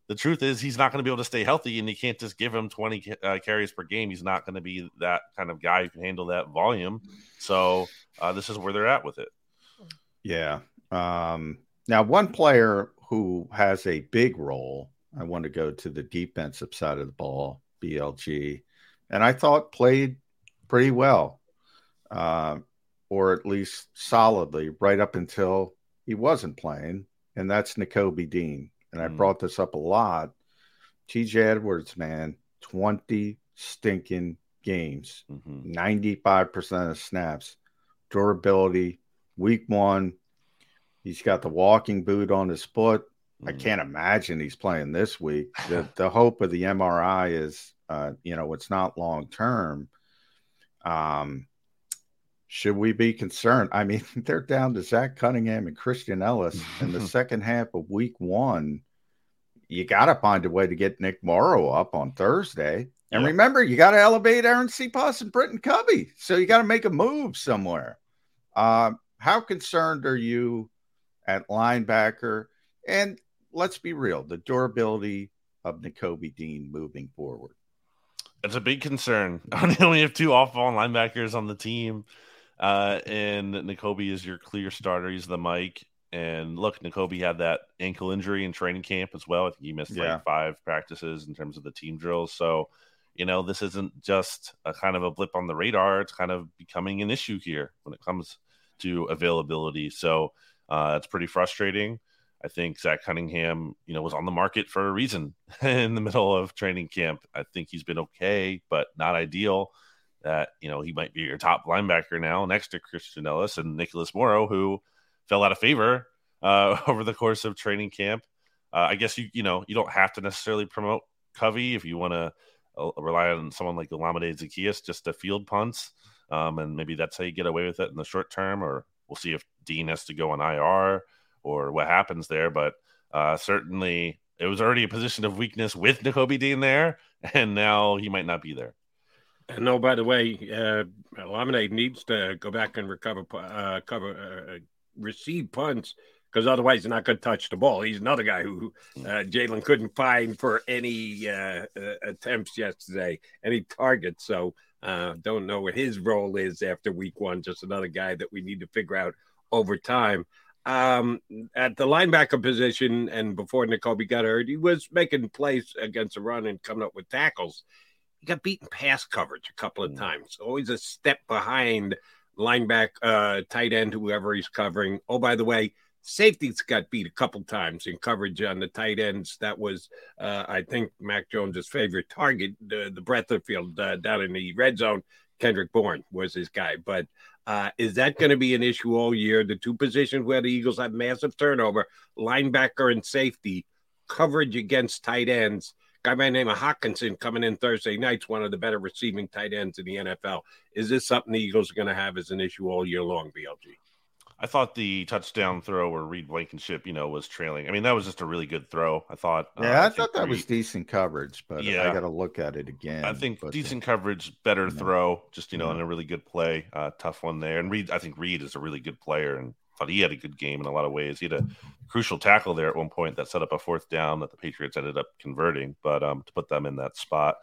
the truth is he's not going to be able to stay healthy and you can't just give him 20 uh, carries per game. He's not going to be that kind of guy who can handle that volume. So uh, this is where they're at with it. Yeah. Um, now, one player who has a big role, I want to go to the defensive side of the ball, BLG, and I thought played pretty well, uh, or at least solidly, right up until he wasn't playing, and that's Nakobe Dean. And I Mm. brought this up a lot. TJ Edwards, man, 20 stinking games, Mhm. 95% of snaps, durability, week one. He's got the walking boot on his foot. I Mhm. can't imagine he's playing this week. The, the hope of the MRI is, uh, you know, it's not long term. Um, should we be concerned? I mean, they're down to Zach Cunningham and Christian Elliss in the second half of week one. You got to find a way to get Nick Morrow up on Thursday. And Yeah. remember, you got to elevate Arryn Siposs and Britain Covey. So you got to make a move somewhere. Uh, how concerned are you at linebacker? And let's be real, the durability of Nakobe Dean moving forward. It's a big concern. they only have two off-ball linebackers on the team, uh, and Nakobe is your clear starter. He's the Mike. And look, Nakobe had that ankle injury in training camp as well. I think he missed Yeah. like five practices in terms of the team drills. So, you know, this isn't just a kind of a blip on the radar. It's kind of becoming an issue here when it comes to availability. So uh, it's pretty frustrating. I think Zach Cunningham, you know, was on the market for a reason in the middle of training camp. I think he's been okay, but not ideal. That you know he might be your top linebacker now, next to Christian Elliss and Nicholas Morrow, who fell out of favor uh, over the course of training camp. uh, I guess you you know you don't have to necessarily promote Covey if you want to uh, rely on someone like Olamide Zaccheaus just to field punts, um, and maybe that's how you get away with it in the short term. Or we'll see if Dean has to go on IR or what happens there. But uh, certainly, it was already a position of weakness with Nakobe Dean there, and now he might not be there. And oh, by the way, uh, Olamide needs to go back and recover, uh, cover, uh, receive punts because otherwise he's not going to touch the ball. He's another guy who uh, Jalen couldn't find for any uh, uh, attempts yesterday, any targets. So uh, don't know what his role is after week one. Just another guy that we need to figure out over time. Um, at the linebacker position, and before Nakobe got hurt, he was making plays against the run and coming up with tackles he got beaten pass coverage a couple of Mm. times. Always a step behind linebacker, uh, tight end, whoever he's covering. Oh, by the way, safety's got beat a couple times in coverage on the tight ends. That was, uh, I think, Mac Jones's favorite target, the, the breadth of field uh, down in the red zone. Kendrick Bourne was his guy. But uh, is that going to be an issue all year? The two positions where the Eagles have massive turnover, linebacker and safety, coverage against tight ends guy by the name of Hockenson coming in Thursday night's one of the better receiving tight ends in the NFL. Is this something the Eagles are going to have as an issue all year long, BLG? I thought the touchdown throw where Reed Blankenship, you know, was trailing. I mean, that was just a really good throw. I thought. uh, Yeah, I, thought that was decent coverage, but Yeah. I got to look at it again. I think but, uh, decent coverage, better throw, just you know, Yeah. and a really good play, uh, tough one there. And Reed, I think Reed is a really good player, and thought he had a good game in a lot of ways. He had a crucial tackle there at one point that set up a fourth down that the Patriots ended up converting, but um, to put them in that spot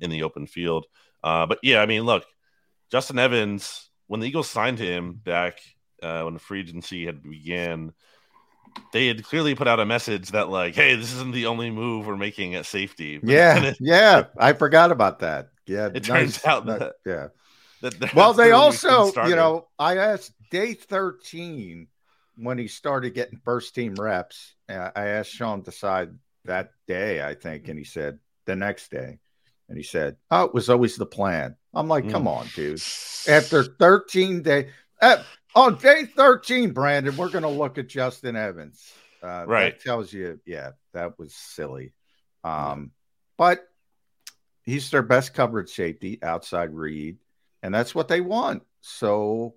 in the open field. Uh, but yeah, I mean, look, Justin Evans, when the Eagles signed him back uh, when the free agency had began, they had clearly put out a message that like, hey, this isn't the only move we're making at safety. But Yeah, it- yeah, I forgot about that. Yeah, It turns out nice. that- yeah. That- Well, they also, you know, I asked day 13 when he started getting first team reps. uh, I asked Sean Desai that day, I think, and he said the next day. And he said, Oh, it was always the plan. I'm like, come Mm. on, dude. After 13 days, uh, on day 13, Brandon, we're going to look at Justin Evans. Uh, Right. Tells you, yeah, that was silly. Um, But he's their best coverage safety outside Reed, and that's what they want. So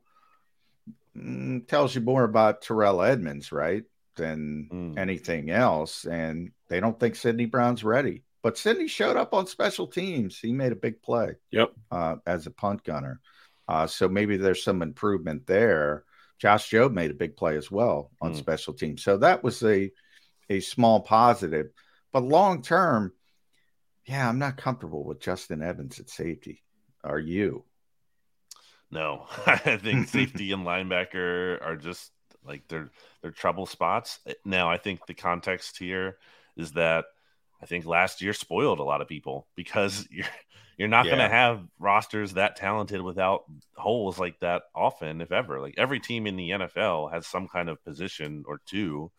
mm, tells you more about Terrell Edmunds, right, than Mm. anything else. And they don't think Sydney Brown's ready. But Sydney showed up on special teams. He made a big play Yep. uh, as a punt gunner. Uh, so maybe there's some improvement there. Josh Jobe made a big play as well on Mm. special teams. So that was a a small positive. But long term, yeah, I'm not comfortable with Justin Evans at safety. Are you? No, I think safety and linebacker are just like they're they're trouble spots. Now, I think the context here is that I think last year spoiled a lot of people because you're you're not going to have rosters that talented without holes like that often, if ever. Like every team in the NFL has some kind of position or two.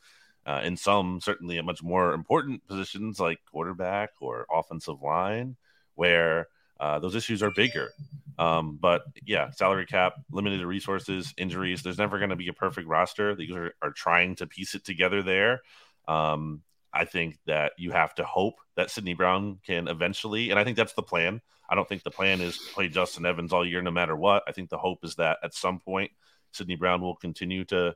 Uh, in some certainly at much more important positions like quarterback or offensive line, where uh, those issues are bigger. Um, but yeah, salary cap, limited resources, injuries. There's never going to be a perfect roster. The Eagles are, are trying to piece it together there. Um, I think that you have to hope that Sydney Brown can eventually, and I think that's the plan. I don't think the plan is play Justin Evans all year, no matter what. I think the hope is that at some point, Sydney Brown will continue to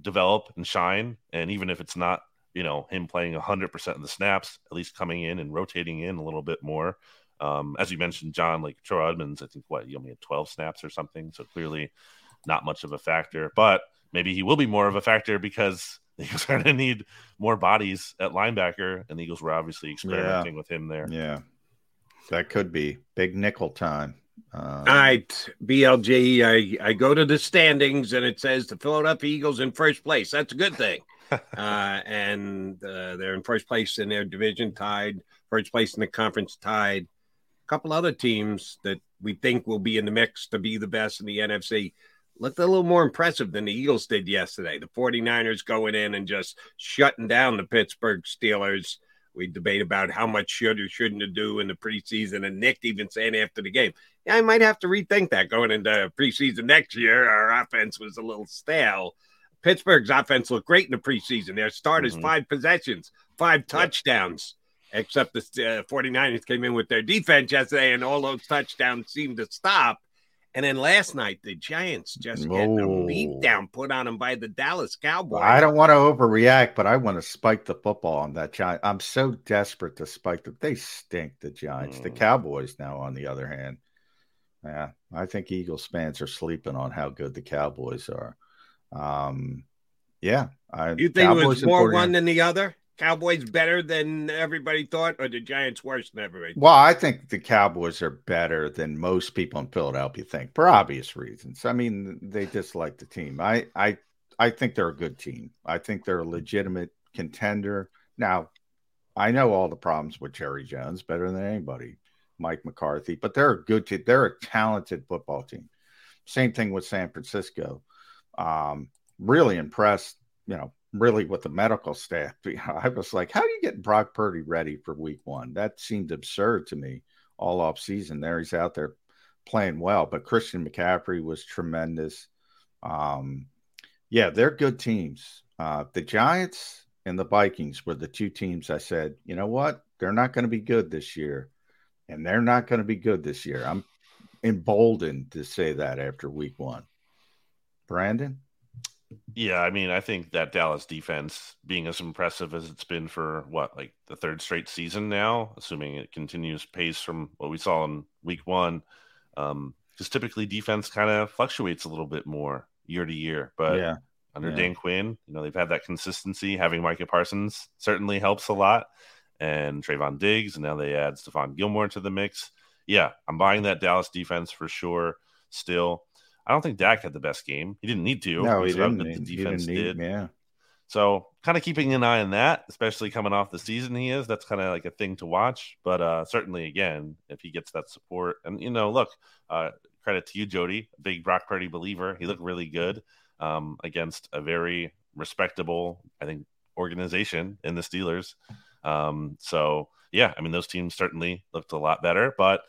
develop and shine. And even if it's not, you know, him playing 100% of the snaps, at least coming in and rotating in a little bit more. Um, as you mentioned, John, like Troy Edmunds, I think what he only had 12 snaps or something. So clearly not much of a factor, but maybe he will be more of a factor because the Eagles are going to need more bodies at linebacker. And the Eagles were obviously experimenting with him there. Yeah, that could be big nickel time. Um, All right, BLG. I, I go to the standings and it says the Philadelphia Eagles in first place. That's a good thing. uh, and uh, they're in first place in their division, tied first place in the conference, tied. Couple other teams that we think will be in the mix to be the best in the NFC looked a little more impressive than the Eagles did yesterday. The 49ers going in and just shutting down the Pittsburgh Steelers. We debate about how much should or shouldn't do in the preseason, and Nick even saying after the game, yeah, I might have to rethink that going into preseason next year. Our offense was a little stale. Pittsburgh's offense looked great in the preseason. Their starters, Mhm. five possessions, five touchdowns, except the uh, 49ers came in with their defense yesterday, and all those touchdowns seemed to stop. And then last night, the Giants just getting a Oh. beat down put on them by the Dallas Cowboys. I don't want to overreact, but I want to spike the football on that giant. I'm so desperate to spike them. They stink, the Giants. The Mm. Cowboys, now, on the other hand. Yeah, I think Eagles fans are sleeping on how good the Cowboys are. Um, yeah. I, You think it was more one than the other? Cowboys better than everybody thought, or the Giants worse than everybody? Well, I think the Cowboys are better than most people in Philadelphia think for obvious reasons. I mean, they dislike the team. I I I think they're a good team. I think they're a legitimate contender. Now, I know all the problems with Jerry Jones better than anybody, Mike McCarthy, but they're a good team. They're a talented football team. Same thing with San Francisco. Um, really impressed, you know, really with the medical staff. I was like, how do you get Brock Purdy ready for week one? That seemed absurd to me all off season. There he's out there playing well, but Christian McCaffrey was tremendous. Um, yeah, they're good teams. Uh, the Giants and the Vikings were the two teams I said, you know what? They're not going to be good this year. And they're not going to be good this year. I'm emboldened to say that after week one. Brandon? Yeah, I mean, I think that Dallas defense being as impressive as it's been for what, like the third straight season now, assuming it continues pace from what we saw in week one, um, because typically defense kind of fluctuates a little bit more year to year. But yeah. under Yeah. Dan Quinn, you know, they've had that consistency. Having Micah Parsons certainly helps a lot, and Trevon Diggs, and now they add Stephon Gilmore to the mix. Yeah, I'm buying that Dallas defense for sure. Still, I don't think Dak had the best game. He didn't need to. No, he didn't. The he defense didn't need, did. yeah. So kind of keeping an eye on that, especially coming off the season he is. That's kind of like a thing to watch. But uh, certainly, again, if he gets that support, and you know, look, uh, credit to you, Jody, big Brock Purdy believer. He looked really good um, against a very respectable, I think, organization in the Steelers. Um, so yeah, I mean, those teams certainly looked a lot better. But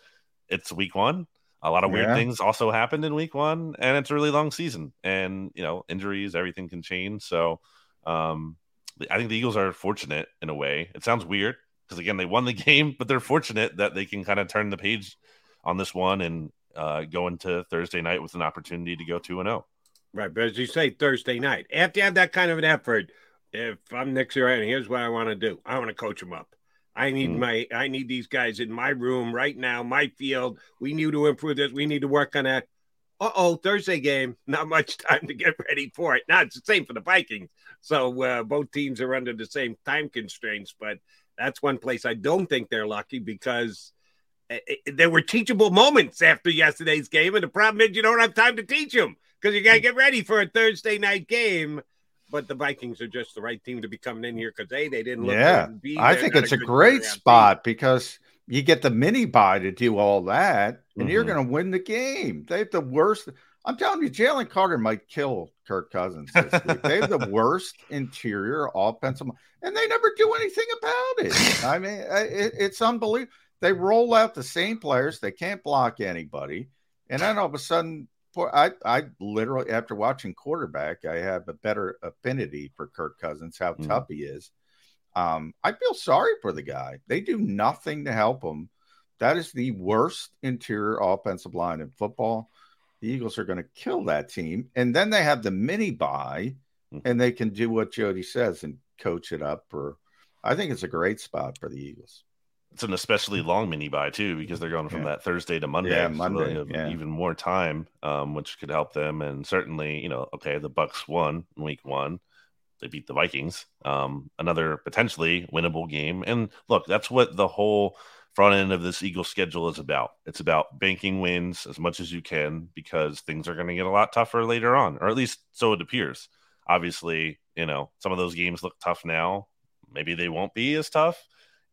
it's week one. A lot of weird Yeah. things also happened in week one, and it's a really long season. And you know, injuries, everything can change. So um, I think the Eagles are fortunate in a way. It sounds weird because again, they won the game, but they're fortunate that they can kind of turn the page on this one and uh, go into Thursday night with an opportunity to go two and oh. zero. Right, but as you say, Thursday night, after you have that kind of an effort, if I'm Nick Sirianni, here's what I want to do: I want to coach them up. I need Mm. my, I need these guys in my room right now, my field. We need to improve this. We need to work on that. Uh oh, Thursday game, not much time to get ready for it. Now it's the same for the Vikings. So uh, both teams are under the same time constraints, but that's one place I don't think they're lucky because eh, eh, there were teachable moments after yesterday's game, and the problem is you don't have time to teach them because you got to get ready for a Thursday night game. But the Vikings are just the right team to be coming in here because a they didn't look Yeah, good, B, I think it's a good great turnaround team. spot because you get the mini bye to do all that, and you're Mhm. going to win the game. They have the worst. I'm telling you, Jalen Carter might kill Kirk Cousins this week. They have the worst interior offensive, and they never do anything about it. I mean, it, it's unbelievable. They roll out the same players. They can't block anybody, and then all of a sudden, boy, I I literally after watching quarterback, I have a better affinity for Kirk Cousins. How Mhm. tough he is. Um, I feel sorry for the guy. They do nothing to help him. That is the worst interior offensive line in football. The Eagles are going to kill that team. And then they have the mini bye Mhm. and they can do what Jody says and coach it up. Or I think it's a great spot for the Eagles. It's an especially long mini bye too because they're going from Yeah. that Thursday to Monday. Yeah, so Monday, have yeah. even more time, um, which could help them. And certainly, you know, okay, the Bucs won in week one. They beat the Vikings. Um, another potentially winnable game. And look, that's what the whole front end of this Eagle schedule is about. It's about banking wins as much as you can because things are going to get a lot tougher later on, or at least so it appears. Obviously, you know, some of those games look tough now. Maybe they won't be as tough.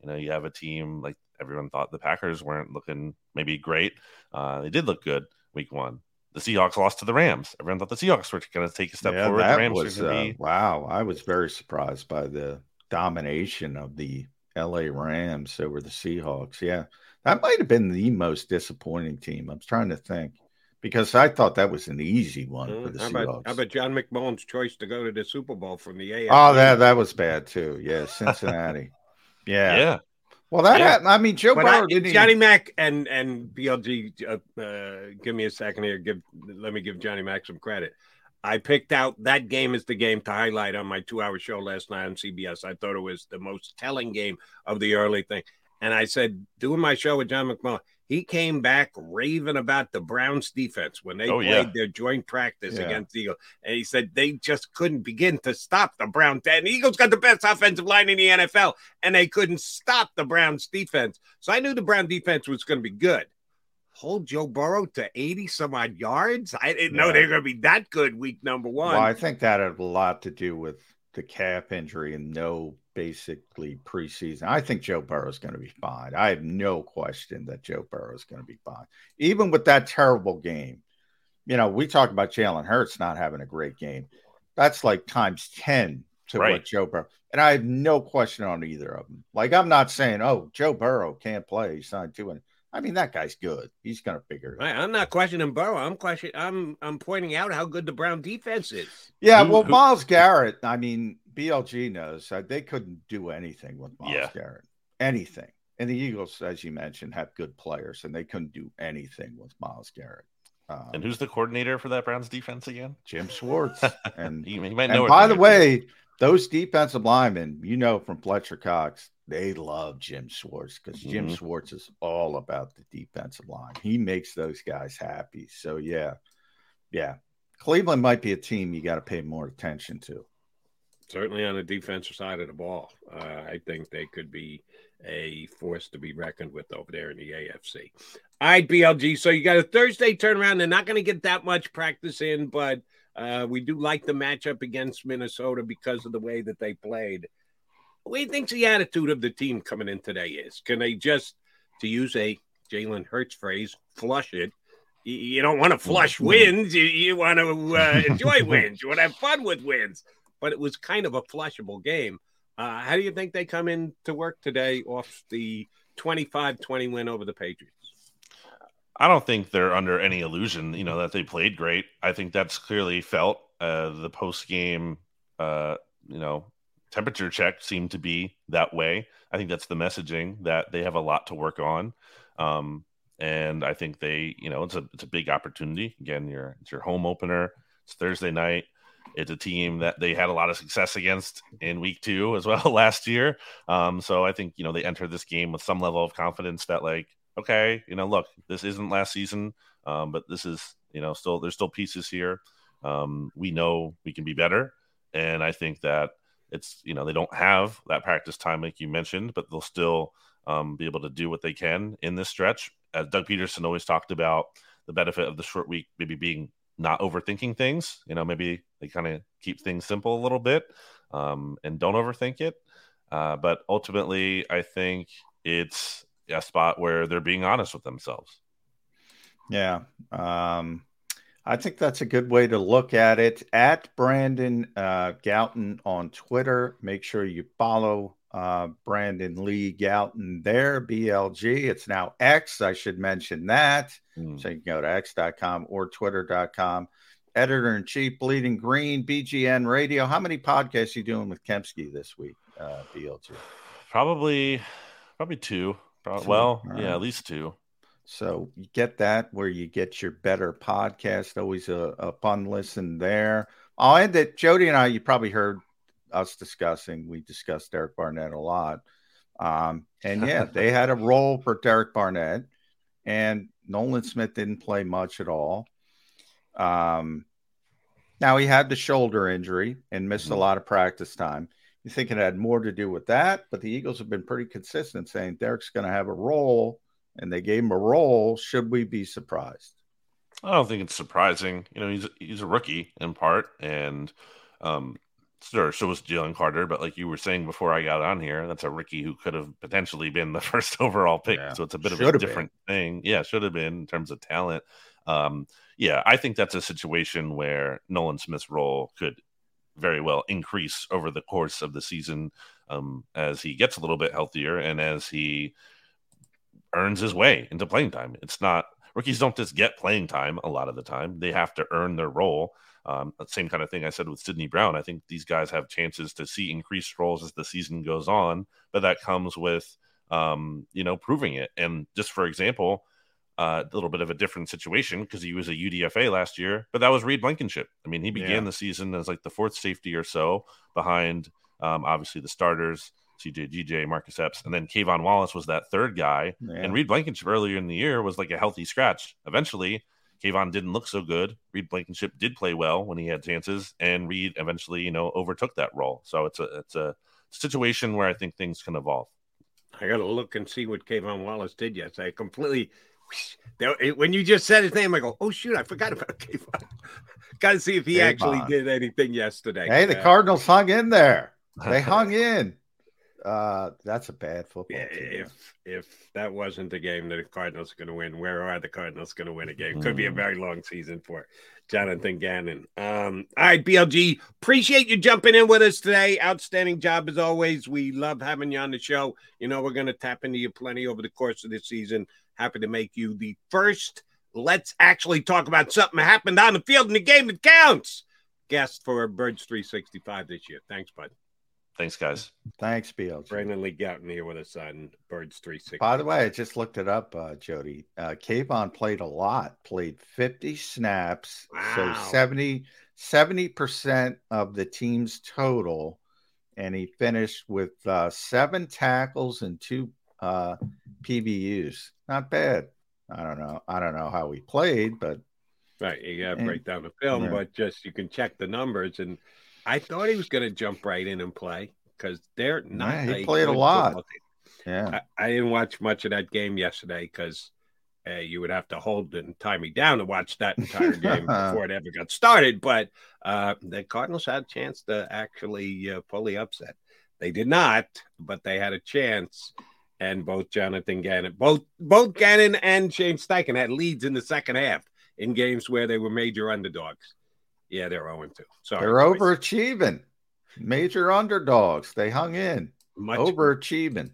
You know, you have a team like everyone thought the Packers weren't looking maybe great. Uh, they did look good week one. The Seahawks lost to the Rams. Everyone thought the Seahawks were going to take a step Yeah, forward. The that Rams was are uh, going to be wow. I was very surprised by the domination of the LA Rams over the Seahawks. Yeah, that might have been the most disappointing team. I'm trying to think. because I thought that was an easy one for Mm, the How Seahawks. about, how about John McMullen's choice to go to the Super Bowl from the AFC? oh, that that was bad too. Yeah, Cincinnati. Yeah. Yeah. Well, that Yeah. happened. I mean, Joe But Burrow I, didn't. Johnny even, Mac and and BLG. Uh, uh, give me a second here. Give let me give Johnny Mac some credit. I picked out that game as the game to highlight on my two-hour show last night on CBS. I thought it was the most telling game of the early thing, and I said, doing my show with John McMullen, he came back raving about the Browns defense when they Oh, played yeah. their joint practice Yeah. against the Eagles, and he said they just couldn't begin to stop the Browns. And the Eagles got the best offensive line in the NFL, and they couldn't stop the Browns defense. So I knew the Brown defense was going to be good. Hold Joe Burrow to 80 some odd yards. I didn't know they were going to be that good week number one. well, I think that had a lot to do with the calf injury and no basically preseason. I think Joe Burrow is going to be fine. I have no question that Joe Burrow is going to be fine, even with that terrible game. You know, we talk about Jalen Hurts not having a great game. That's like times ten to Right. what Joe Burrow. And I have no question on either of them. Like I'm not saying, oh, Joe Burrow can't play. He's not doing. I mean, that guy's good. He's going to figure it. out. I, am not questioning Burrow. I'm questioning. I'm I'm pointing out how good the Brown defense is. Yeah, well, Myles Garrett. I mean, BLG knows uh, they couldn't do anything with Myles Yeah. Garrett. Anything. And the Eagles, as you mentioned, have good players, and they couldn't do anything with Myles Garrett. Um, And who's the coordinator for that Browns defense again? Jim Schwartz? And, He, he might know. it by the way, those defensive linemen, you know from Fletcher Cox, they love Jim Schwartz because Jim Mhm. Schwartz is all about the defensive line. He makes those guys happy. So yeah, yeah. Cleveland might be a team you got to pay more attention to. certainly on the defensive side of the ball. Uh, I think they could be a force to be reckoned with over there in the AFC. All right, BLG. So you got a Thursday turnaround. They're not going to get that much practice in, but uh, we do like the matchup against Minnesota because of the way that they played. What do you think the attitude of the team coming in today is? Can they just, to use a Jalen Hurts phrase, flush it? You, don't want to flush wins. You, you want to uh, enjoy wins. You want to have fun with wins but it was kind of a flushable game. Uh, how do you think they come in to work today off the 25-20 win over the Patriots? I don't think they're under any illusion, you know, that they played great. I think that's clearly felt. Uh, the post game, uh, you know, temperature check seemed to be that way. I think that's the messaging that they have a lot to work on. Um, and I think they, you know, it's a it's a big opportunity. Again, your it's your home opener. It's Thursday night. It's a team that they had a lot of success against in week two as well last year. Um, so I think you know they enter this game with some level of confidence that like, okay, you know, look, this isn't last season, um, but this is you know still there's still pieces here. Um, we know we can be better, and I think that it's you know they don't have that practice time like you mentioned, but they'll still um, be able to do what they can in this stretch. As Doug Pederson always talked about, the benefit of the short week maybe being not overthinking things. You know, maybe they kind of keep things simple a little bit um, and don't overthink it. Uh, but ultimately, I think it's a spot where they're being honest with themselves. Yeah. Um, I think that's a good way to look at it. At Brandon uh, Gowton on Twitter. Make sure you follow uh, Brandon Lee Gowton there, BLG. It's now X. I should mention that. Mm. So you can go to x.com or twitter.com. Editor in chief, Bleeding Green, BGN Radio. How many podcasts you doing with Kempski this week, uh, BLG? Probably, probably two. Prob- Two, well, all yeah, at least two. So you get that where you get your better podcast. Always a, a fun listen there. I'll end it. Jody and I, you probably heard us discussing. We discussed Derek Barnett a lot. Um, and yeah, they had a role for Derek Barnett, and Nolan Smith didn't play much at all. Um, now he had the shoulder injury and missed a Mhm. lot of practice time. You think it had more to do with that, but the Eagles have been pretty consistent saying Derek's going to have a role, and they gave him a role. Should we be surprised? I don't think it's surprising. You know, he's he's a rookie in part, and um, sure, so was Jalen Carter. But like you were saying before I got on here, that's a rookie who could have potentially been the first overall pick. Yeah. So it's a bit of a different thing. Yeah, should have been in terms of talent. Um, yeah, I think that's a situation where Nolan Smith's role could very well increase over the course of the season um, as he gets a little bit healthier and as he earns his way into playing time. It's not rookies don't just get playing time a lot of the time; they have to earn their role. Um, same kind of thing I said with Sydney Brown. I think these guys have chances to see increased roles as the season goes on, but that comes with um, you know proving it. And just for example, uh, a little bit of a different situation because he was a UDFA last year, but that was Reed Blankenship. I mean, he began Yeah. the season as like the fourth safety or so behind um, obviously the starters. CJ GJ, Marcus Epps, and then K'Von Wallace was that third guy. Yeah. And Reed Blankenship earlier in the year was like a healthy scratch. Eventually, K'Von didn't look so good. Reed Blankenship did play well when he had chances, and Reed eventually, you know, overtook that role. So it's a it's a situation where I think things can evolve. I got to look and see what K'Von Wallace did yesterday. I completely. When you just said his name, I go, "Oh shoot, I forgot about K'Von." got to see if he actually did anything yesterday. Hey, the Uh, Cardinals hung in there. They hung in. Uh, that's a bad football Yeah, team. if if that wasn't the game that the Cardinals are going to win, where are the Cardinals going to win a game? Could be a Mm. very long season for Jonathan Gannon. Um, all right, BLG, appreciate you jumping in with us today. Outstanding job as always. We love having you on the show. You know we're going to tap into you plenty over the course of this season. Happy to make you the first. Let's actually talk about something that happened on the field in the game that counts. Guest for Birds 365 this year. Thanks, bud. Thanks, guys. Thanks, BLG. Brandon Lee Gowton here with us on Birds 365. By the way, I just looked it up, uh, Jody. Uh, K'Von played a lot, played 50 snaps. Wow. So 70, 70% of the team's total. And he finished with uh, seven tackles and two uh, PBUs. Not bad. I don't know. I don't know how he played, but Right, you got to break down the film, yeah. but just you can check the numbers. And I thought he was going to jump right in and play because they're not. Yeah, he a played a lot. football yeah. I, I didn't watch much of that game yesterday because uh, you would have to hold and tie me down to watch that entire game before it ever got started. But uh, the Cardinals had a chance to actually uh, pull the upset. They did not, but they had a chance. And both Jonathan Gannon, both both Gannon and Shane Steichen had leads in the second half in games where they were major underdogs. Yeah, they're 0 2. Sorry. They're boys. overachieving. Major underdogs. They hung in. Much, Overachieving.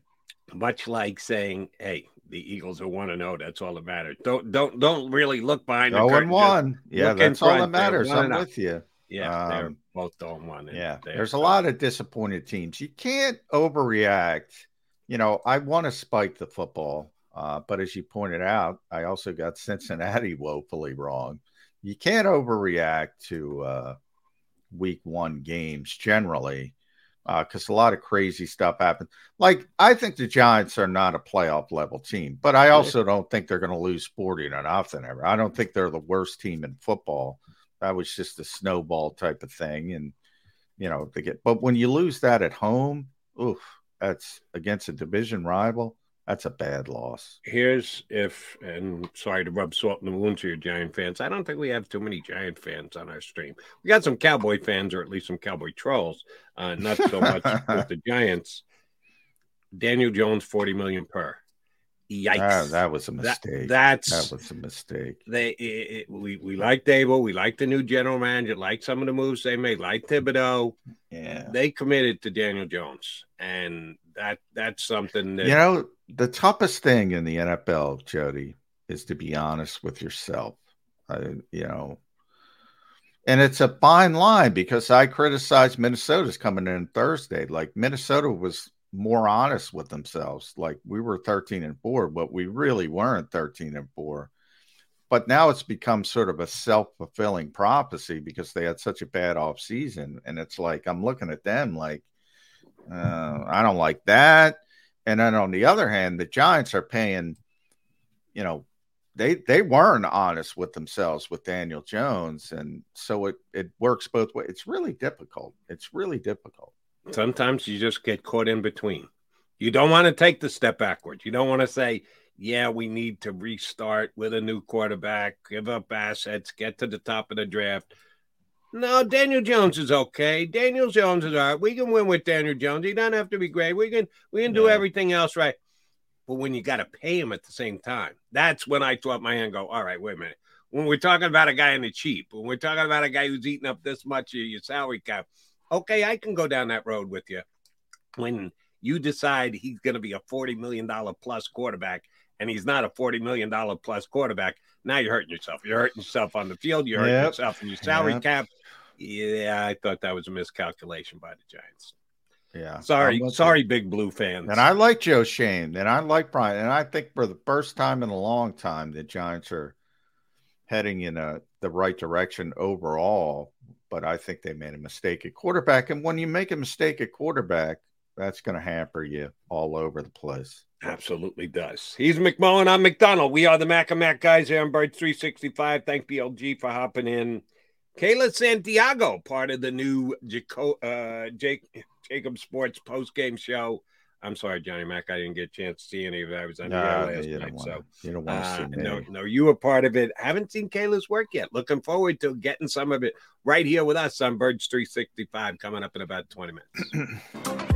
much like saying, "Hey, the Eagles are one and zero. That's all that matters." Don't don't don't really look behind Oh, and one. Yeah, that's all that matters. I'm oh. with you. Yeah, they're Um, both on one. and Yeah, there's a lot of disappointed teams. You can't overreact. You know, I want to spike the football, uh, but as you pointed out, I also got Cincinnati woefully wrong. You can't overreact to uh, week one games generally because a lot of crazy stuff happens. Like, I think the Giants are not a playoff level team, but I also don't think they're going to lose 40 to nothing ever. I don't think they're the worst team in football. That was just a snowball type of thing. And, you know, they get, but when you lose that at home, oof, that's against a division rival. That's a bad loss. Here's if, and sorry to rub salt in the wounds to your Giant fans. I don't think we have too many Giant fans on our stream. We got some Cowboy fans, or at least some Cowboy trolls. Uh, not so much with the Giants. Daniel Jones, forty million per. Yikes! Ah, that was a That- mistake. that's that was a mistake. they it, it- we we like Daboll, we like the new general manager, like some of the moves they made, like Thibodeaux. Yeah. They committed to Daniel Jones, and that that's something that You know, the toughest thing in the NFL, Jody, is to be honest with yourself. You know, and it's a fine line because I criticized Minnesota's coming in Thursday. Like Minnesota was more honest with themselves. Like we were 13 and 4, but we really weren't 13 and 4. But now it's become sort of a self-fulfilling prophecy because they had such a bad off season. And it's like I'm looking at them like uh, I don't like that. And then on the other hand, the Giants are paying, you know, they they weren't honest with themselves with Daniel Jones, and so it it works both ways. It's really difficult. It's really difficult. sometimes you just get caught in between. You don't want to take the step backwards. You don't want to say, yeah, we need to restart with a new quarterback, give up assets, get to the top of the draft. No, Daniel Jones is okay. Daniel Jones is all right. We can win with Daniel Jones. He doesn't have to be great. We can we can do Yeah. everything else right. But when you got to pay him at the same time, that's when I thought my hand go, all right, wait a minute. When we're talking about a guy in the cheap, when we're talking about a guy who's eating up this much of your salary cap, okay, I can go down that road with you. When you decide he's going to be a $40 million plus quarterback and he's not a $40 million plus quarterback, now you're hurting yourself. You're hurting yourself on the field. You're hurting Yep. yourself in your salary Yep. cap. Yeah, I thought that was a miscalculation by the Giants. Yeah. Sorry, sorry, big blue fans. And I like Joe Schoen, and I like Brian, and I think for the first time in a long time, the Giants are heading in a the right direction overall. But I think they made a mistake at quarterback, and when you make a mistake at quarterback, that's going to hamper you all over the place. Absolutely does. He's McMullen. I'm McDonald. We are the Mac and Mac guys here on Bird 365. Thank BLG for hopping in. Kayla Santiago, part of the new Jaco- uh, Jake, JAKIB Sports post game show. I'm sorry, Johnny Mac. I didn't get a chance to see any of it. I was on the last night. wanna- so you don't wanna uh, see me. no, no, you were part of it. Haven't seen Kayla's work yet. Looking forward to getting some of it right here with us on Birds 365 coming up in about 20 minutes.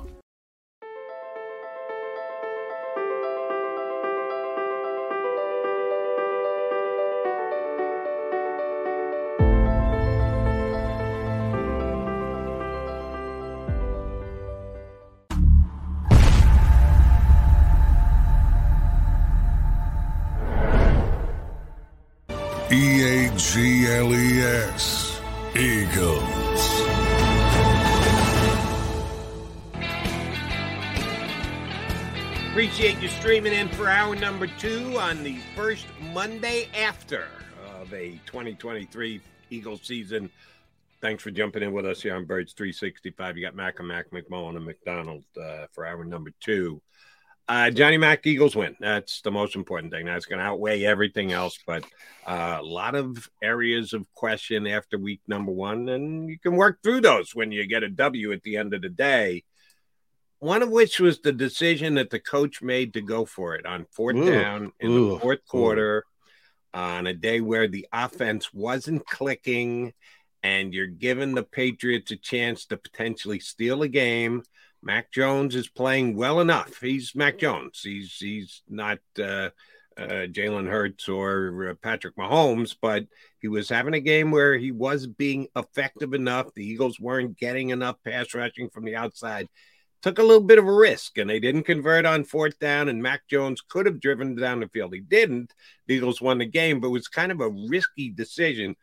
streaming in for hour number two on the first Monday after of a 2023 Eagles season. Thanks for jumping in with us here on Birds 365. You got Mac and Mac McMullen and McDonald uh, for hour number two. Uh, Johnny Mac Eagles win. That's the most important thing. That's going to outweigh everything else. But uh, a lot of areas of question after week number one, and you can work through those when you get a W at the end of the day. One of which was the decision that the coach made to go for it on fourth Ooh, down in ooh, the fourth ooh. quarter on a day where the offense wasn't clicking and you're giving the Patriots a chance to potentially steal a game. Mac Jones is playing well enough. He's Mac Jones. He's he's not uh, uh, Jalen Hurts or uh, Patrick Mahomes, but he was having a game where he was being effective enough. The Eagles weren't getting enough pass rushing from the outside. Took a little bit of a risk, and they didn't convert on fourth down. And Mac Jones could have driven down the field. He didn't. The Eagles won the game, but it was kind of a risky decision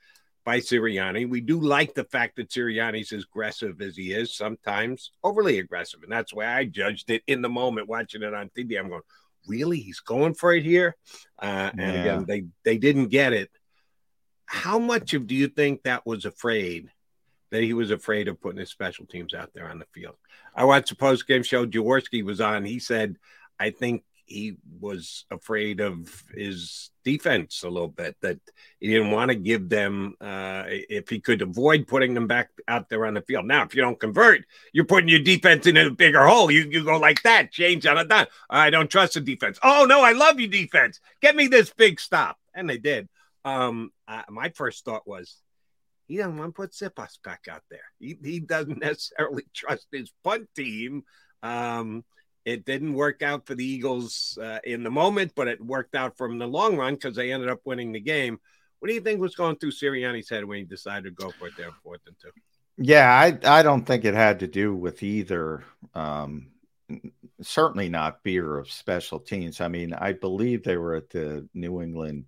by Sirianni. We do like the fact that Sirianni's as aggressive as he is, sometimes overly aggressive. And that's why I judged it in the moment watching it on TV. I'm going, really? He's going for it here? Uh, and Yeah. again, they, they didn't get it. How much of do you think that was afraid that he was afraid of putting his special teams out there on the field? I watched the post game show. Jaworski was on. He said, I think he was afraid of his defense a little bit, that he didn't want to give them, uh, if he could avoid putting them back out there on the field. Now, if you don't convert, you're putting your defense in a bigger hole. You, you go like that, change on a dime. I don't trust the defense. Oh, no, I love you, defense. Get me this big stop. And they did. Um, uh, my first thought was, he doesn't want to put Siposs back out there. He, he doesn't necessarily trust his punt team. Um, it didn't work out for the Eagles uh, in the moment, but it worked out from the long run because they ended up winning the game. What do you think was going through Sirianni's head when he decided to go for it there, fourth and two? Yeah, I I don't think it had to do with either. Um, certainly not fear of special teams. I mean, I believe they were at the New England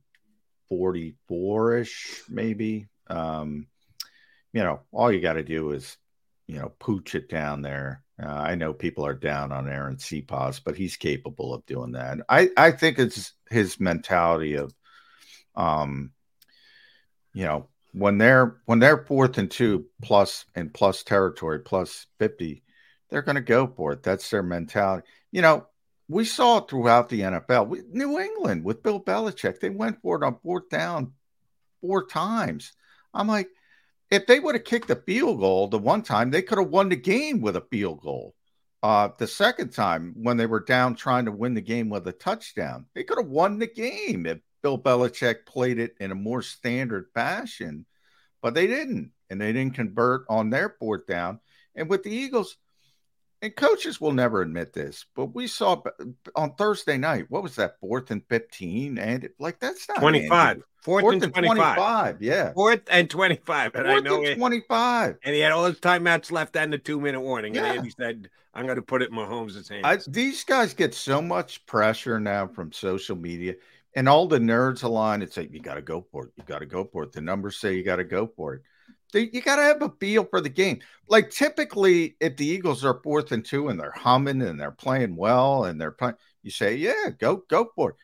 44 ish, maybe. Um, you know, all you got to do is, you know, pooch it down there. Uh, I know people are down on Arryn Siposs, but he's capable of doing that. I, I think it's his mentality of, um, you know, when they're when they're fourth and two plus and plus territory plus 50 they're going to go for it that's their mentality you know we saw it throughout the nfl we, new england with bill belichick they went for it on fourth down four times i'm like if they would have kicked a field goal the one time they could have won the game with a field goal uh, the second time when they were down trying to win the game with a touchdown they could have won the game if Bill Belichick played it in a more standard fashion, but they didn't, and they didn't convert on their fourth down. And with the Eagles, and coaches will never admit this, but we saw on Thursday night, what was that, fourth and 15? And like, that's not 25. Andy. Fourth, Fourth and and 25. 25, yeah. Fourth and 25. And I know and it, 25. and he had all his timeouts left and the two minute warning. Yeah. And Andy said, I'm going to put it in Mahomes' hands. I, these guys get so much pressure now from social media, and all the nerds align and say, You got to go for it. You got to go for it. The numbers say you got to go for it. They, you got to have a feel for the game. Like typically, if the Eagles are fourth and two and they're humming and they're playing well and they're playing, you say, Yeah, go, go for it.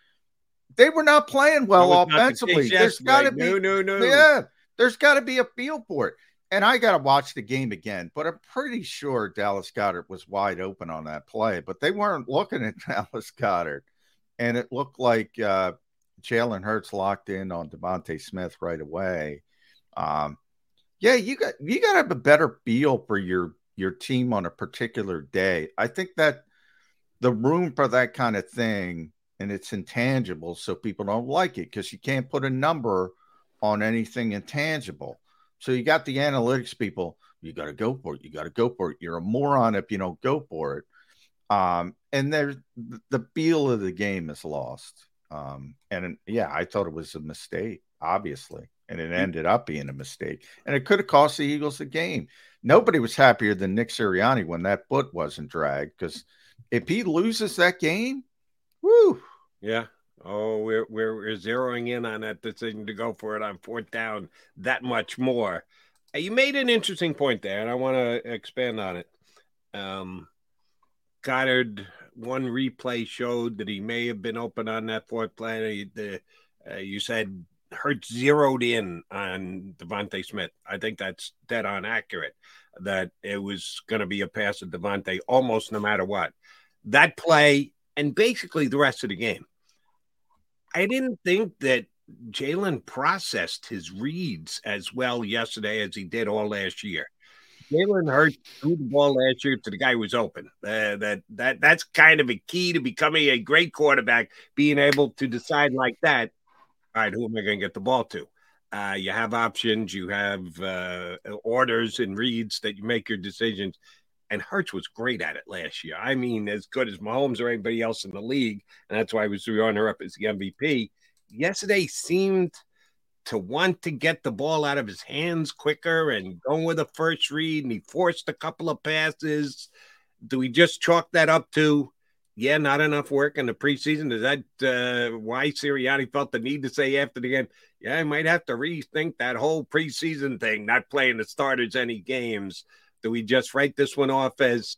They were not playing well That was not the offensively. case There's got to be, No, no, no. yeah, there's got to be a feel for it. And I got to watch the game again, but I'm pretty sure Dallas Goedert was wide open on that play, but they weren't looking at Dallas Goedert. And it looked like uh, Jalen Hurts locked in on DeVonta Smith right away. Um, yeah, you got you got to have a better feel for your your team on a particular day. I think that the room for that kind of thing and it's intangible, so people don't like it because you can't put a number on anything intangible. So you got the analytics people. You got to go for it. You got to go for it. You're a moron if you don't go for it. Um, and there's the feel of the game is lost. Um, and yeah, I thought it was a mistake, obviously, and it ended up being a mistake, and it could have cost the Eagles the game. Nobody was happier than Nick Sirianni when that foot wasn't dragged because if he loses that game, whoo, Yeah. Oh, we're, we're we're zeroing in on that decision to go for it on fourth down that much more. Uh, You made an interesting point there, and I want to expand on it. Um, Goedert, one replay showed that he may have been open on that fourth play. The uh, you said Hurts zeroed in on DeVonta Smith. I think that's dead on accurate. That it was going to be a pass at DeVonta almost no matter what. That play and basically the rest of the game. I didn't think that Jalen processed his reads as well yesterday as he did all last year. Jalen Hurts threw the ball last year to the guy who was open. Uh, that that that's kind of a key to becoming a great quarterback, being able to decide like that. Right, who am I going to get the ball to? Uh, you have options, you have uh, orders and reads that you make your decisions. And Hurts was great at it last year. I mean, as good as Mahomes or anybody else in the league. And that's why I was the runner up as the MVP. Yesterday seemed to want to get the ball out of his hands quicker and going with a first read. And he forced a couple of passes. Do we just chalk that up to yeah, not enough work in the preseason. Is that uh, why Sirianni felt the need to say after the game, yeah, I might have to rethink that whole preseason thing, not playing the starters any games? Do we just write this one off as,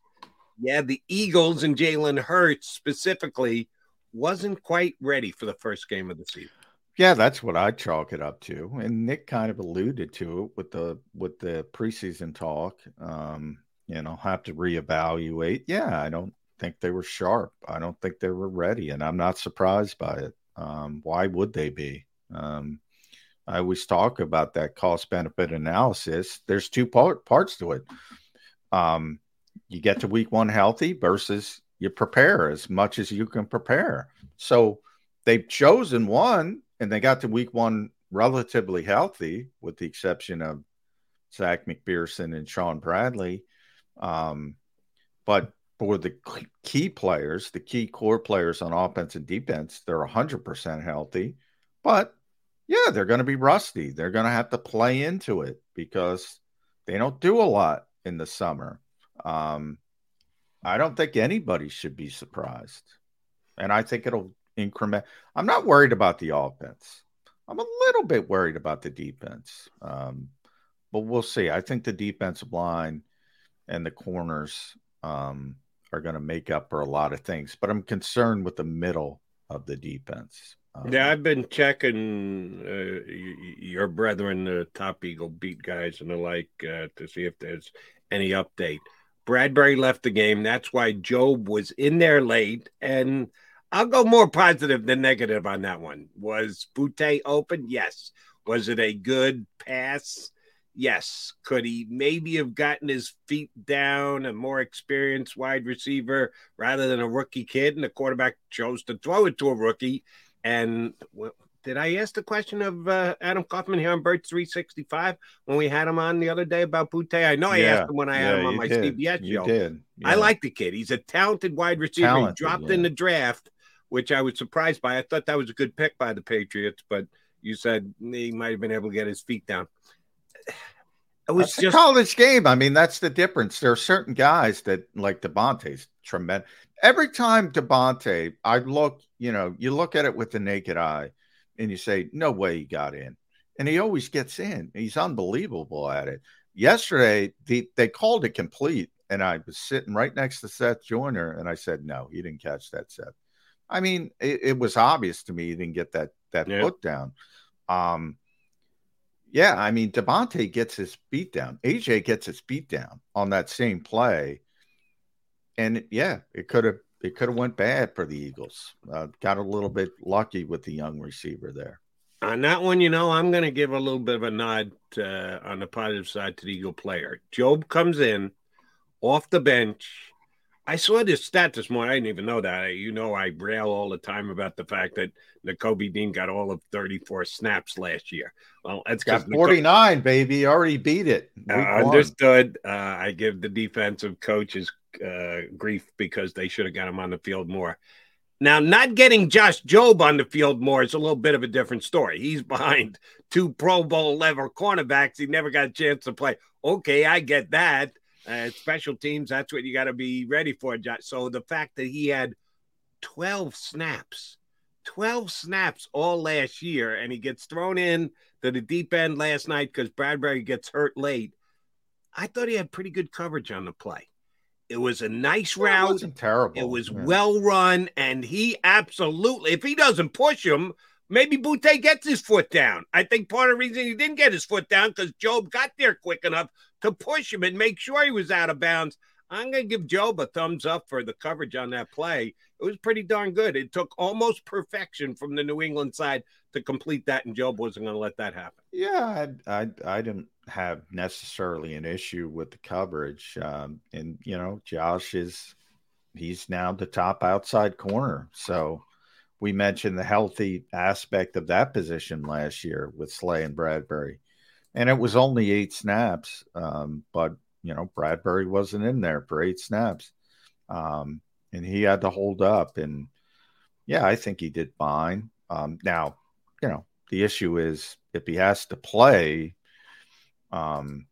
yeah, the Eagles and Jalen Hurts specifically wasn't quite ready for the first game of the season? Yeah, that's what I chalk it up to. And Nick kind of alluded to it with the with the preseason talk. Um, you know, have to reevaluate. Yeah, I don't think they were sharp. I don't think they were ready, and I'm not surprised by it. Um, why would they be? Um, I always talk about that cost benefit analysis. There's two part, parts to it. Um, you get to week one healthy versus you prepare as much as you can prepare. So they've chosen one and they got to week one relatively healthy, with the exception of Zech McPhearson and Shaun Bradley. Um, but for the key players, the key core players on offense and defense, they're 100% healthy. But yeah, they're going to be rusty. They're going to have to play into it because they don't do a lot in the summer. Um, I don't think anybody should be surprised. And I think it'll increment. I'm not worried about the offense. I'm a little bit worried about the defense. Um, but we'll see. I think the defensive line and the corners um, are going to make up for a lot of things. But I'm concerned with the middle of the defense. Um, yeah, I've been checking uh, your brethren, the top Eagle beat guys and the like, uh, to see if there's any update. Bradberry left the game. That's why Jobe was in there late. And I'll go more positive than negative on that one. Was Boutte open? Yes. Was it a good pass? Yes. Could he maybe have gotten his feet down, a more experienced wide receiver rather than a rookie kid? And the quarterback chose to throw it to a rookie. And well, did I ask the question of uh, Adam Kaufman here on Birds 365 when we had him on the other day about Boutte? I know I Yeah. asked him when I had Yeah, him on my did. CBS You show. did. I like the kid. He's a talented wide receiver. Talented, he dropped yeah. in the draft, which I was surprised by. I thought that was a good pick by the Patriots, but you said he might have been able to get his feet down. It was That's just a college game. I mean, that's the difference. There are certain guys that like DeVonta's tremendous. Every time DeVonta, I look, you know, you look at it with the naked eye and you say, no way he got in. And he always gets in. He's unbelievable at it. Yesterday, the, they called it complete. And I was sitting right next to Seth Joyner and I said, no, he didn't catch that Seth. I mean, it, it was obvious to me he didn't get that that Yeah. foot down. Um, yeah, I mean, DeVonta gets his beat down. AJ gets his beat down on that same play, and yeah, it could have it could have went bad for the Eagles. Uh, got a little bit lucky with the young receiver there. on that one, you know, I'm going to give a little bit of a nod uh, on the positive side to the Eagle player. Jobe comes in off the bench. I saw this stat this morning. I didn't even know that. You know, I rail all the time about the fact that Nakobe Dean got all of 34 snaps last year. Well, that's Got because 49, baby. Already beat it. uh, understood. Uh, I give the defensive coaches uh, grief because they should have got him on the field more. Now, not getting Josh Jobe on the field more is a little bit of a different story. He's behind two Pro Bowl level cornerbacks. He never got a chance to play. Okay, I get that. Uh, special teams, that's what you got to be ready for, So the fact that he had 12 snaps, 12 snaps all last year, and he gets thrown in to the deep end last night because Bradberry gets hurt late. I thought he had pretty good coverage on the play. It was a nice Well, it route. wasn't terrible. It was Yeah. well run, and he absolutely, if he doesn't push him, maybe Boutte gets his foot down. I think part of the reason he didn't get his foot down because Jobe got there quick enough to push him and make sure he was out of bounds. I'm going to give Jobe a thumbs up for the coverage on that play. It was pretty darn good. It took almost perfection from the New England side to complete that, and Jobe wasn't going to let that happen. Yeah, I, I I didn't have necessarily an issue with the coverage, um, and you know, Josh is he's now the top outside corner, so we mentioned the healthy aspect of that position last year with Slay and Bradberry, and it was only eight snaps. Um, but you know, Bradberry wasn't in there for eight snaps, um, and he had to hold up. And yeah, I think he did fine. Um, now, you know, the issue is if he has to play, um,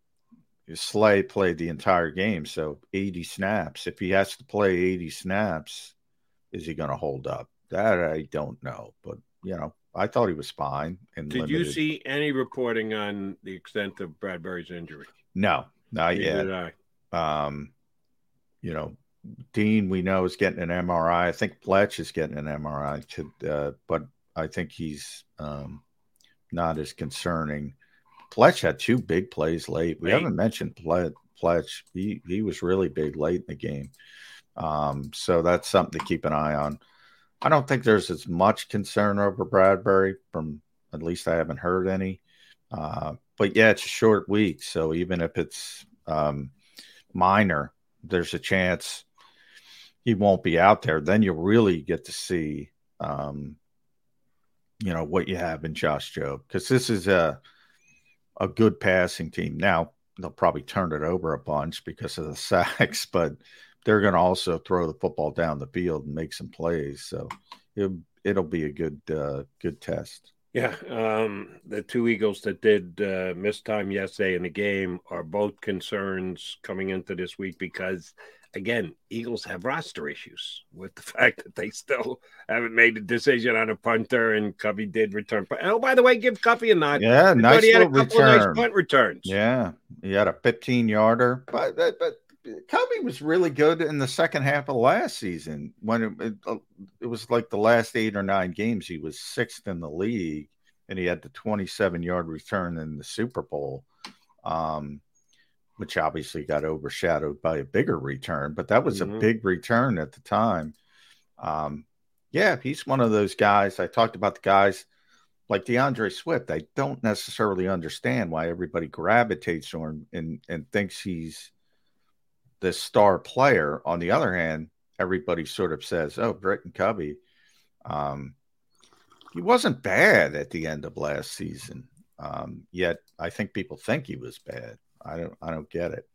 Slay played the entire game, so 80 snaps. If he has to play 80 snaps, is he going to hold up? That I don't know, but you know, I thought he was fine. And Did you see any reporting on the extent of Bradberry's injury? No, not Neither yet. did I. Um, you know, Dean we know is getting an MRI. I think Fletch is getting an MRI, to, uh, but I think he's um, not as concerning. Fletch had two big plays late. We Late. haven't mentioned Ple- Fletch. He he was really big late in the game. Um, so that's something to keep an eye on. I don't think there's as much concern over Bradberry from at least I haven't heard any. Uh, but yeah, it's a short week, so even if it's um, minor, there's a chance he won't be out there. Then you'll really get to see, um, you know, what you have in Josh Jobe because this is a a good passing team. Now they'll probably turn it over a bunch because of the sacks, but they're going to also throw the football down the field and make some plays. So it, it'll be a good uh, good test. Yeah, um, the two Eagles that did uh, miss time yesterday in the game are both concerns coming into this week because, again, Eagles have roster issues with the fact that they still haven't made a decision on a punter, and Covey did return. Oh, by the way, give Covey a nod. Yeah, nice he had a couple of nice punt returns. Yeah, he had a 15 yarder, but but Covey was really good in the second half of last season when it, it, it was like the last eight or nine games he was sixth in the league and he had the 27 yard return in the Super Bowl, um, which obviously got overshadowed by a bigger return, but that was Mhm. a big return at the time. Um, yeah, he's one of those guys. I talked about the guys like D'Andre Swift. I don't necessarily understand why everybody gravitates to him and, and thinks he's the star player. On the other hand, everybody sort of says, "Oh, Britain Covey." Um, he wasn't bad at the end of last season. Um, yet I think people think he was bad. I don't. I don't get it.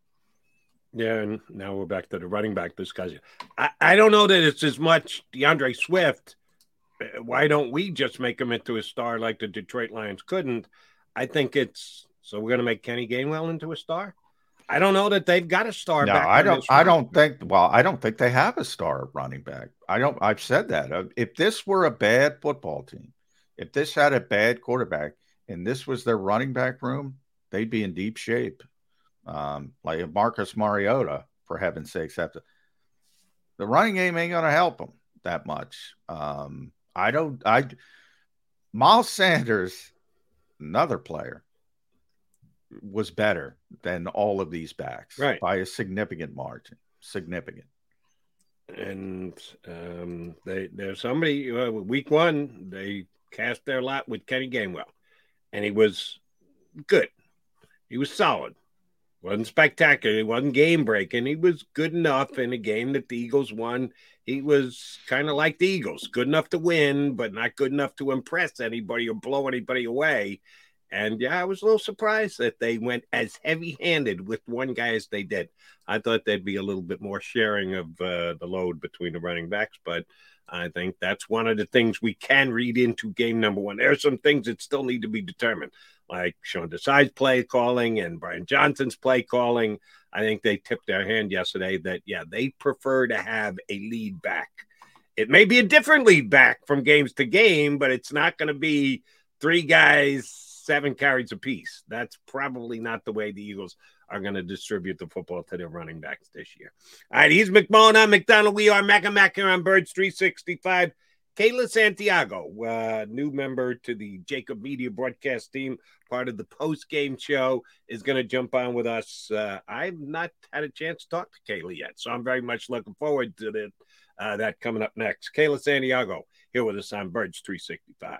Yeah, and now we're back to the running back discussion. I, I don't know that it's as much D'Andre Swift. Why don't we just make him into a star like the Detroit Lions couldn't? I think it's so we're going to make Kenny Gainwell into a star. I don't know that they've got a star. No, back I don't. I don't think. Well, I don't think they have a star running back. I don't. I've said that. Uh, If this were a bad football team, if this had a bad quarterback and this was their running back room, they'd be in deep shape. Um, like Marcus Mariota, for heaven's sakes, have to. The running game ain't going to help them that much. Um, I don't. I. Miles Sanders, another player, was better than all of these backs Right. by a significant margin. Significant. and um, they there's somebody uh, week one they cast their lot with Kenny Gainwell, and he was good. He was solid. wasn't spectacular. He wasn't game breaking. He was good enough in a game that the Eagles won. He was kind of like the Eagles, good enough to win, but not good enough to impress anybody or blow anybody away. And yeah, I was a little surprised that they went as heavy handed with one guy as they did. I thought there'd be a little bit more sharing of uh, the load between the running backs, but I think that's one of the things we can read into game number one. There are some things that still need to be determined, like Sean Desai's play calling and Brian Johnson's play calling. I think they tipped their hand yesterday that, yeah, they prefer to have a lead back. It may be a different lead back from games to game, but it's not going to be three guys, seven carries apiece. That's probably not the way the Eagles are going to distribute the football to their running backs this year. All right, he's McMullen. I'm McDonald. We are Mac and Mac here on Birds 365. Kayla Santiago, uh, new member to the JAKIB Media broadcast team, part of the post game show, is going to jump on with us. Uh, I've not had a chance to talk to Kayla yet, so I'm very much looking forward to uh, that coming up next. Kayla Santiago here with us on Birds 365.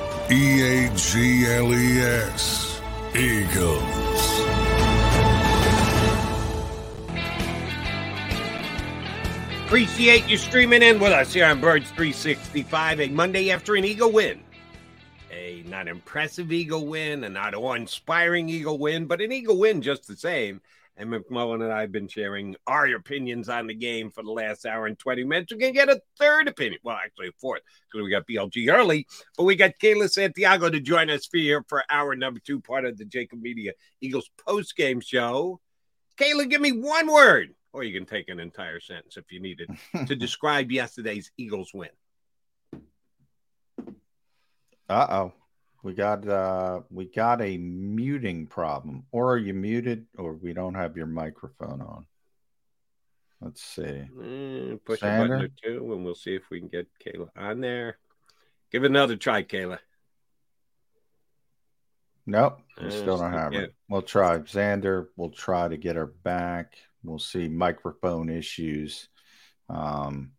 E A G L E S. Eagles. Appreciate you streaming in with us here on Birds 365, a Monday after an Eagle win. A not impressive Eagle win, a not awe-inspiring Eagle win, but an Eagle win just the same. And McMullen and I have been sharing our opinions on the game for the last hour and 20 minutes. We're going to get a third opinion. Well, actually, a fourth, because we got BLG early. But we got Kayla Santiago to join us for here for hour number two, part of the JAKIB Media Eagles post-game show. Kayla, give me one word, or you can take an entire sentence if you need it, to describe yesterday's Eagles win. Uh oh. We got uh we got a muting problem. Or are you muted or we don't have your microphone on? Let's see. Mm, push a button or two, and we'll see if we can get Kayla on there. Give it another try, Kayla. Nope. We Uh, still don't have her. can't. We'll try. Xander, we'll try to get her back. We'll see microphone issues. Um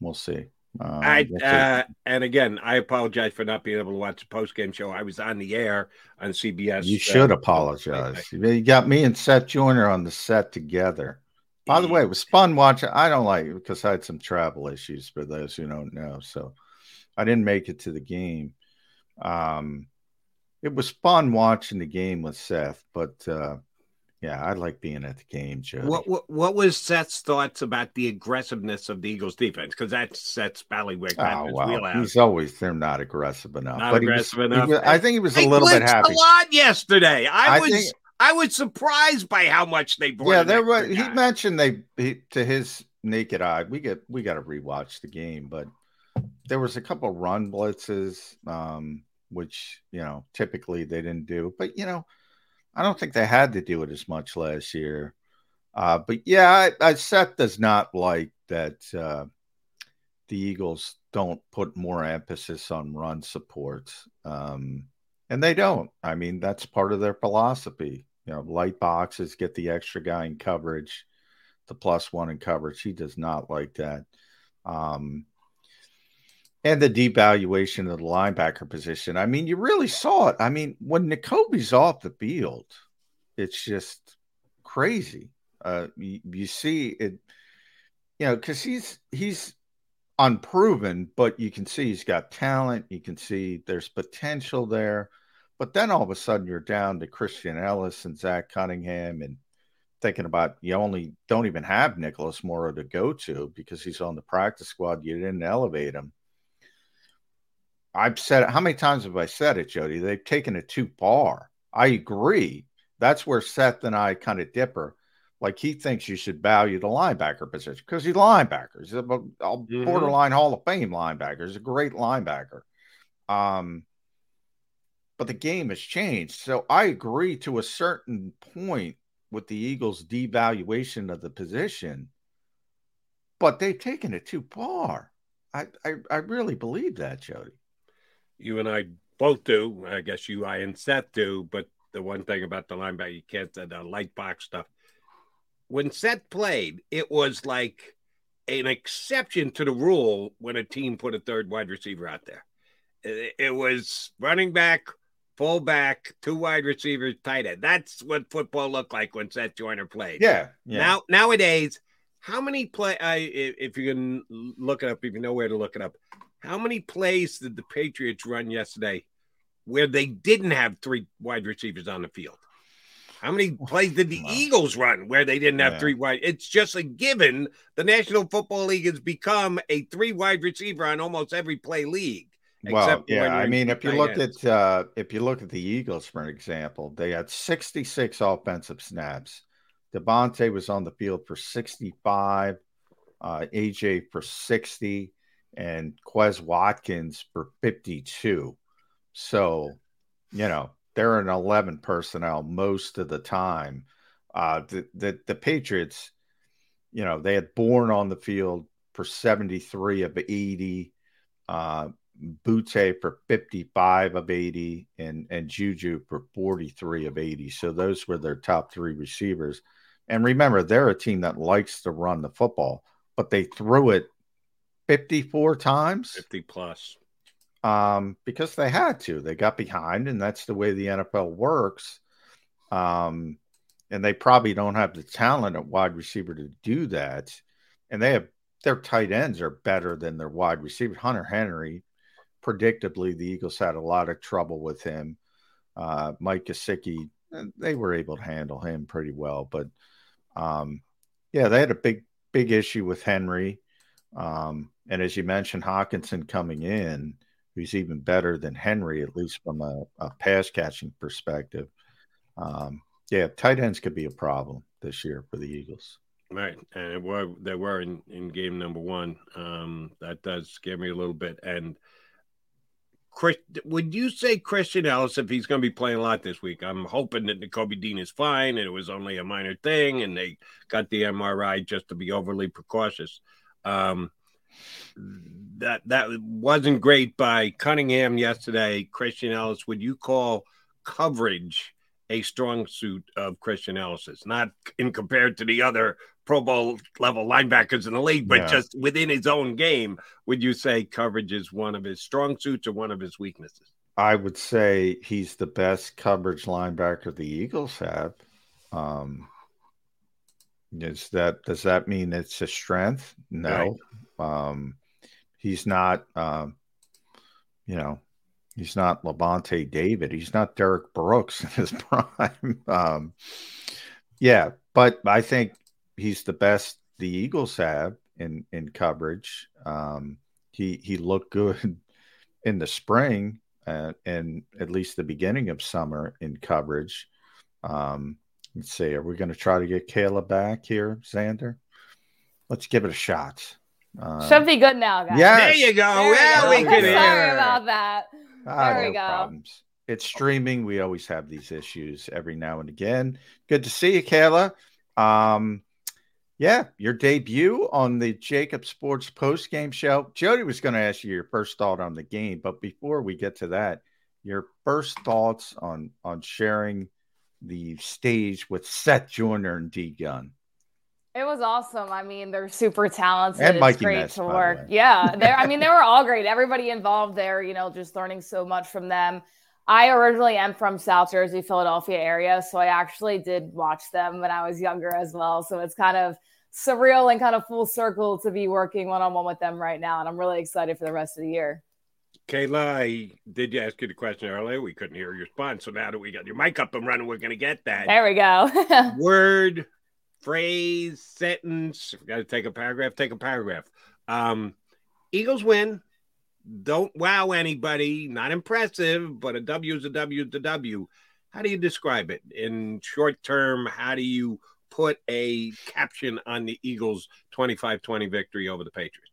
we'll see. Um, I uh, and again, I apologize for not being able to watch the post game show. I was on the air on CBS. You should uh, apologize. You got me and Seth Joyner on the set together. By the way, it was fun watching. I don't like it because I had some travel issues for those who don't know. So I didn't make it to the game. Um, it was fun watching the game with Seth, but uh, yeah, I like being at the game, Joe. What, what what was Seth's thoughts about the aggressiveness of the Eagles defense? Because that's Seth's ballywick. Oh, well, he's always they're not aggressive enough. Not but was- aggressive he enough. was- I think he was a They little bit happy. A lot yesterday. I, I was think- I was surprised by how much they brought. yeah, there was. He mentioned they he, to his naked eye. We get we got to rewatch the game, but there was a couple run blitzes, um, which you know typically they didn't do. But you know, I don't think they had to do it as much last year. Uh, but yeah, I, I Seth does not like that uh, the Eagles don't put more emphasis on run support, um, and they don't. I mean, that's part of their philosophy. You know, light boxes get the extra guy in coverage, the plus one in coverage. He does not like that. Um, and the devaluation of the linebacker position. I mean, you really saw it. I mean, when Nakobe's off the field, it's just crazy. Uh, you, you see it, you know, because he's he's unproven, but you can see he's got talent. You can see there's potential there. But then all of a sudden you're down to Christian Elliss and Zach Cunningham and thinking about you only don't even have Nicholas Morrow to go to because he's on the practice squad. You didn't elevate him. I've said it. How many times have I said it, Jody? They've taken it too far. I agree. That's where Seth and I kind of differ. Like he thinks you should value the linebacker position because he's linebacker. He's a, Mm-hmm. borderline Hall of Fame linebacker. He's a great linebacker. Um, but the game has changed. So I agree to a certain point with the Eagles' devaluation of the position, but they've taken it too far. I, I, I really believe that, Jody. You and I both do. I guess you, I, and Seth do. But the one thing about the linebacker, you can't say the light box stuff. When Seth played, it was like an exception to the rule when a team put a third wide receiver out there. It, was running back, full back, two wide receivers, tight end. That's what football looked like when Seth Joyner played. Yeah. yeah. Now nowadays, how many play? I if you can look it up, if you know where to look it up, how many plays did the Patriots run yesterday where they didn't have three wide receivers on the field? How many plays did the Eagles run where they didn't have Yeah. three wide? It's just a given. The National Football League has become a three wide receiver on almost every play league. Well, yeah. I mean, if you look ends. at uh, if you look at the Eagles, for an example, they had 66 offensive snaps. DeVonta was on the field for 65, uh, AJ for 60, and Quez Watkins for 52. So, you know, they're an 11 personnel most of the time. Uh, the, the the Patriots, you know, they had Bourne on the field for 73 of 80 uh, Boutte for 55 of 80 and, and Juju for 43 of 80. So those were their top three receivers. And remember, they're a team that likes to run the football, but they threw it 54 times 50 plus. um, because they had to. They got behind, and that's the way the NFL works. Um, and they probably don't have the talent at wide receiver to do that. And they have their tight ends are better than their wide receiver. Hunter Henry, predictably, the Eagles had a lot of trouble with him. Uh, Mike Gesicki, eh, they were able to handle him pretty well, but um, yeah, they had a big, big issue with Henry. Um, and as you mentioned, Hockenson coming in, who's even better than Henry, at least from a, a pass catching perspective. Um, yeah, tight ends could be a problem this year for the Eagles. Right, and it were they were in, in game number one. Um, that does scare me a little bit. And Chris, would you say Christian Elliss if he's going to be playing a lot this week? I'm hoping that Nakobe Dean is fine and it was only a minor thing, and they got the MRI just to be overly precautious. Um, that that wasn't great by Cunningham yesterday. Christian Elliss, would you call coverage a strong suit of Christian Elliss's? Not in compared to the other Pro Bowl level linebackers in the league, but Yeah. just within his own game. Would you say coverage is one of his strong suits or one of his weaknesses? I would say he's the best coverage linebacker the Eagles have. Um, is that does that mean it's a strength? No. Um, he's not. Um, you know, he's not Lavonte David. He's not Derrick Brooks in his prime. um, yeah, but I think he's the best the Eagles have in in coverage. Um, he he looked good in the spring uh, and at least the beginning of summer in coverage. Um, let's see, are we going to try to get Kayla back here, Xander? Let's give it a shot. Uh, Should be good now, guys. Yes. There you go. There yeah, we we go. can Sorry about that. Ah, There we go. problems. It's streaming. We always have these issues every now and again. Good to see you, Kayla. Um, yeah, your debut on the JAKIB Sports post game show. Jody was going to ask you your first thought on the game, but before we get to that, your first thoughts on on sharing the stage with Seth Joyner and D Gun. It was awesome. I mean, they're super talented. And it's Mikey great Ness, to by the work. Yeah, they're. I mean, they were all great. Everybody involved there, you know, just learning so much from them. I originally am from South Jersey, Philadelphia area, so I actually did watch them when I was younger as well. So it's kind of surreal and kind of full circle to be working one on one with them right now, and I'm really excited for the rest of the year. Kayla, I did ask you the question earlier. We couldn't hear your response. So now that we got your mic up and running, we're going to get that. There we go. Word, phrase, sentence. If we got to take a paragraph, take a paragraph. Um, Eagles win. Don't wow anybody. Not impressive, but a W is a W is a W. How do you describe it in short term? How do you put a caption on the Eagles 25 20 victory over the Patriots?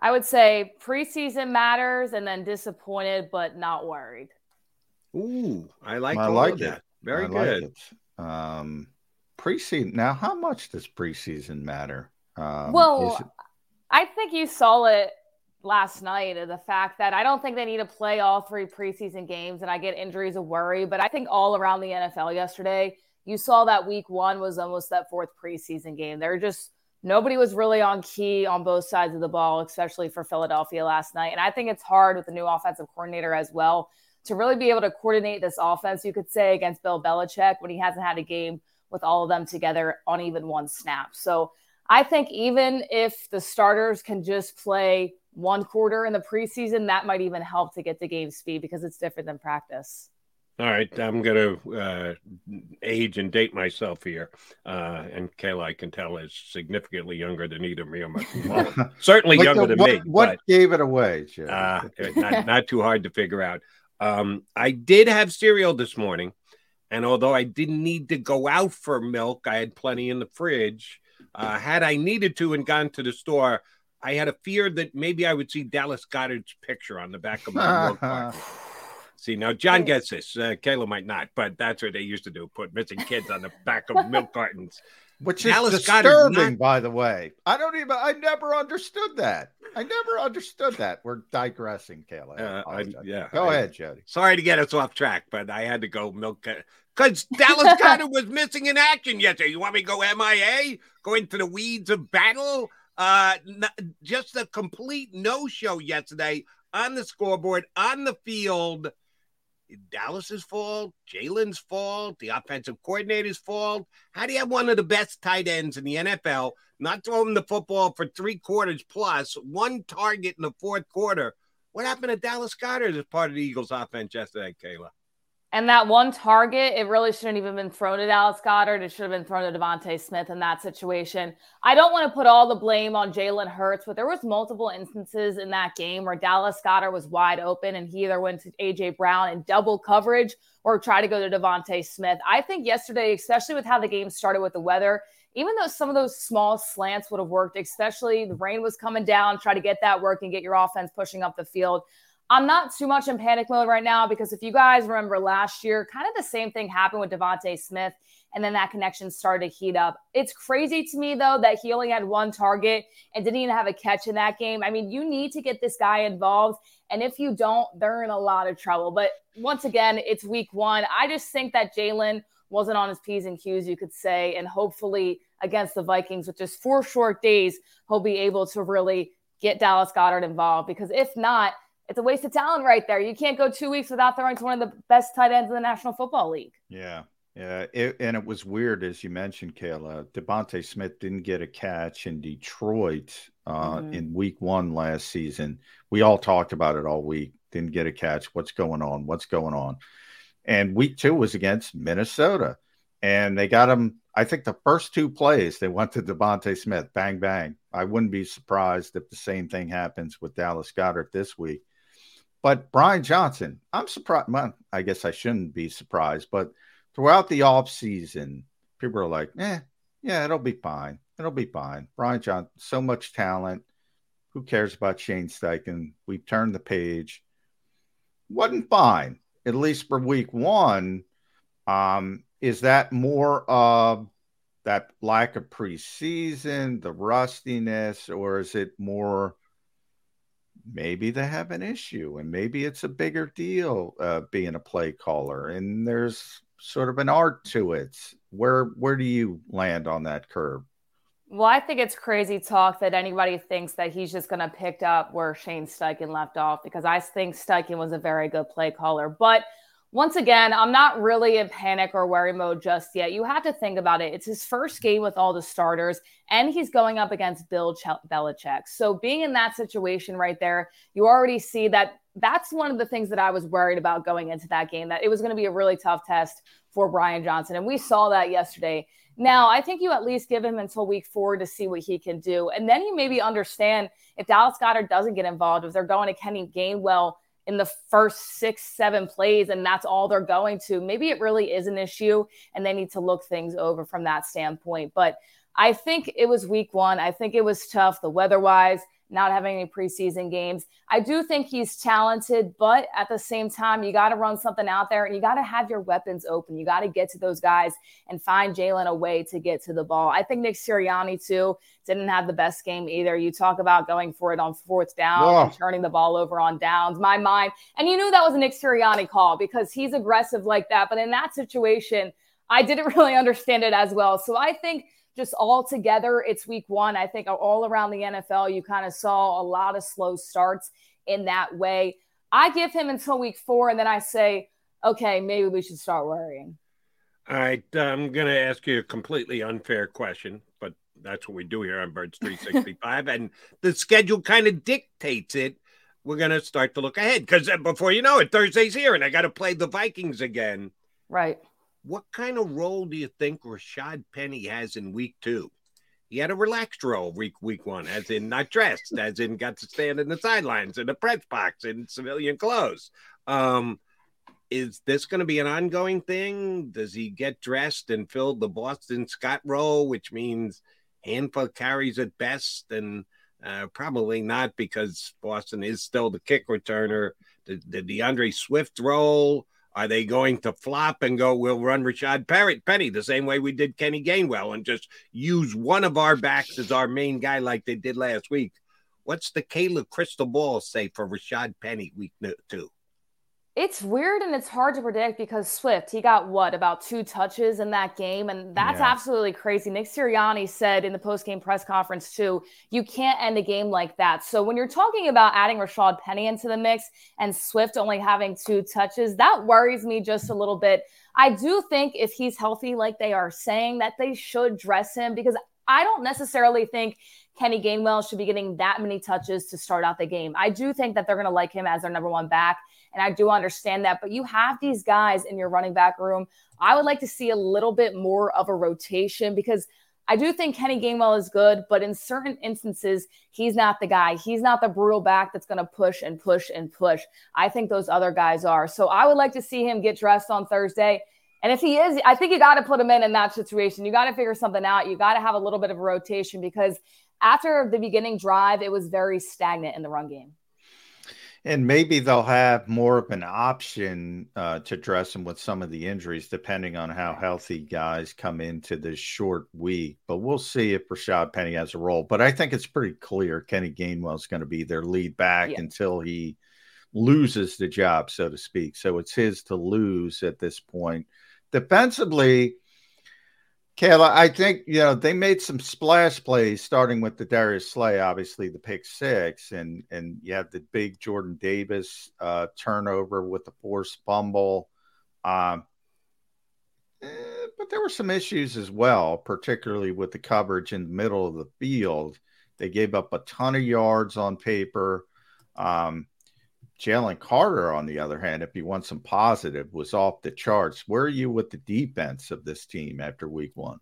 I would say preseason matters and then disappointed, but not worried. Ooh, I like I like of it. that. Very I like good. it. Um, preseason. Now, how much does preseason matter? Um, well, it- I think you saw it last night of the fact that I don't think they need to play all three preseason games and I get injuries a worry, but I think all around the NFL yesterday, you saw that week one was almost that fourth preseason game. They're just nobody was really on key on both sides of the ball, especially for Philadelphia last night. And I think it's hard with the new offensive coordinator as well to really be able to coordinate this offense, you could say, against Bill Belichick when he hasn't had a game with all of them together on even one snap. So I think even if the starters can just play one quarter in the preseason, that might even help to get the game speed because it's different than practice. All right, I'm going to uh, age and date myself here. Uh, and Kayla, I can tell, is significantly younger than either me or my well, certainly What- younger than what, me. What but- gave it away, Joe? Uh, not, not too hard to figure out. Um, I did have cereal this morning, and although I didn't need to go out for milk, I had plenty in the fridge. Uh, had I needed to and gone to the store, I had a fear that maybe I would see Dallas Goedert's picture on the back of my milk carton. See, now John gets this. Uh, Kayla might not, but that's what they used to do put missing kids on the back of milk cartons. Which is Dallas disturbing, not- by the way. I don't even. I never understood that. I never understood that. We're digressing, Kayla. Uh, I, yeah. Go I- ahead, Jody. Sorry to get us off track, but I had to go milk because Dallas Goedert was missing in action yesterday. You want me to go MIA? Go into the weeds of battle? Uh, n- just a complete no show yesterday on the scoreboard, on the field. Dallas's fault, Jalen's fault, the offensive coordinator's fault. How do you have one of the best tight ends in the NFL not throwing the football for three quarters plus one target in the fourth quarter? What happened to Dallas Goedert as part of the Eagles offense yesterday, Kayla? And that one target, it really shouldn't even been thrown at Dallas Goedert. It should have been thrown to DeVonta Smith in that situation. I don't want to put all the blame on Jalen Hurts, but there was multiple instances in that game where Dallas Goedert was wide open and he either went to AJ Brown in double coverage or tried to go to DeVonta Smith. I think yesterday, especially with how the game started with the weather, even though some of those small slants would have worked, especially the rain was coming down, try to get that work and get your offense pushing up the field. I'm not too much in panic mode right now because if you guys remember last year, kind of the same thing happened with DeVonta Smith, and then that connection started to heat up. It's crazy to me though that he only had one target and didn't even have a catch in that game. I mean, you need to get this guy involved, and if you don't, they're in a lot of trouble. But once again, it's week one. I just think that Jalen wasn't on his P's and Q's, you could say, and hopefully against the Vikings with just four short days, he'll be able to really get Dallas Goedert involved because if not, it's a waste of talent right there. You can't go two weeks without throwing to one of the best tight ends in the National Football League. Yeah. Yeah. It, and it was weird, as you mentioned, Kayla. DeVonta Smith didn't get a catch in Detroit uh, Mhm. in week one last season. We all talked about it all week. Didn't get a catch. What's going on? What's going on? And week two was against Minnesota. And they got him, I think the first two plays, they went to DeVonta Smith, bang, bang. I wouldn't be surprised if the same thing happens with Dallas Goedert this week. But Brian Johnson, I'm surprised. Well, I guess I shouldn't be surprised, but throughout the offseason, people are like, eh, yeah, it'll be fine. It'll be fine. Brian Johnson, so much talent. Who cares about Shane Steichen? We've turned the page. Wasn't fine, at least for week one. Um, is that more of that lack of preseason, the rustiness, or is it more maybe they have an issue and maybe it's a bigger deal uh, being a play caller and there's sort of an art to it where where do you land on that curve Well, I think it's crazy talk that anybody thinks that he's just going to pick up where Shane Steichen left off because I think Steichen was a very good play caller. But once again, I'm not really in panic or worry mode just yet. You have to think about it. It's his first game with all the starters, and he's going up against Bill Ch- Belichick. So, being in that situation right there, you already see that that's one of the things that I was worried about going into that game, that it was going to be a really tough test for Brian Johnson. And we saw that yesterday. Now, I think you at least give him until week four to see what he can do. And then you maybe understand if Dallas Goedert doesn't get involved, if they're going to Kenny Gainwell in the first six, seven plays, and that's all they're going to. Maybe it really is an issue, and they need to look things over from that standpoint. But I think it was week one. I think it was tough, the weather wise not having any preseason games. I do think he's talented, but at the same time, you got to run something out there and you got to have your weapons open. You got to get to those guys and find Jalen a way to get to the ball. I think Nick Sirianni, too, didn't have the best game either. You talk about going for it on fourth down oh. and turning the ball over on downs. My mind, and you knew that was a Nick Sirianni call because he's aggressive like that. But in that situation, I didn't really understand it as well. So I think just all together, it's week one. I think all around the NFL, you kind of saw a lot of slow starts in that way. I give him until week four, and then I say, okay, maybe we should start worrying. All right. I'm going to ask you a completely unfair question, but that's what we do here on Birds 365. and the schedule kind of dictates it. We're going to start to look ahead because uh, before you know it, Thursday's here and I got to play the Vikings again. Right. What kind of role do you think Rashaad Penny has in week two? He had a relaxed role week week one, as in not dressed, as in got to stand in the sidelines in the press box in civilian clothes. Um, is this going to be an ongoing thing? Does he get dressed and fill the Boston Scott role, which means handful carries at best, and uh, probably not because Boston is still the kick returner. The, the D'Andre Swift role are they going to flop and go, we'll run Rashaad Penny the same way we did Kenny Gainwell and just use one of our backs as our main guy like they did last week? What's the Kayla crystal ball say for Rashaad Penny week two? It's weird and it's hard to predict because Swift, he got what, about two touches in that game. And that's yeah. absolutely crazy. Nick Sirianni said in the post game press conference, too, you can't end a game like that. So when you're talking about adding Rashaad Penny into the mix and Swift only having two touches, that worries me just a little bit. I do think if he's healthy, like they are saying, that they should dress him because I don't necessarily think Kenny Gainwell should be getting that many touches to start out the game. I do think that they're going to like him as their number one back. And I do understand that. But you have these guys in your running back room. I would like to see a little bit more of a rotation because I do think Kenny Gainwell is good, but in certain instances, he's not the guy. He's not the brutal back that's going to push and push and push. I think those other guys are. So I would like to see him get dressed on Thursday. And if he is, I think you got to put him in in that situation. You got to figure something out. You got to have a little bit of a rotation because after the beginning drive, it was very stagnant in the run game. And maybe they'll have more of an option uh, to dress him with some of the injuries, depending on how healthy guys come into this short week. But we'll see if Rashaad Penny has a role. But I think it's pretty clear Kenny Gainwell is going to be their lead back yeah. until he loses the job, so to speak. So it's his to lose at this point. Defensively, Kayla, I think you know they made some splash plays, starting with the Darius Slay, obviously the pick six, and and you have the big Jordan Davis uh, turnover with the forced fumble. Um, eh, but there were some issues as well, particularly with the coverage in the middle of the field. They gave up a ton of yards on paper. Um, Jalen Carter, on the other hand, if you want some positive, was off the charts. Where are you with the defense of this team after week one?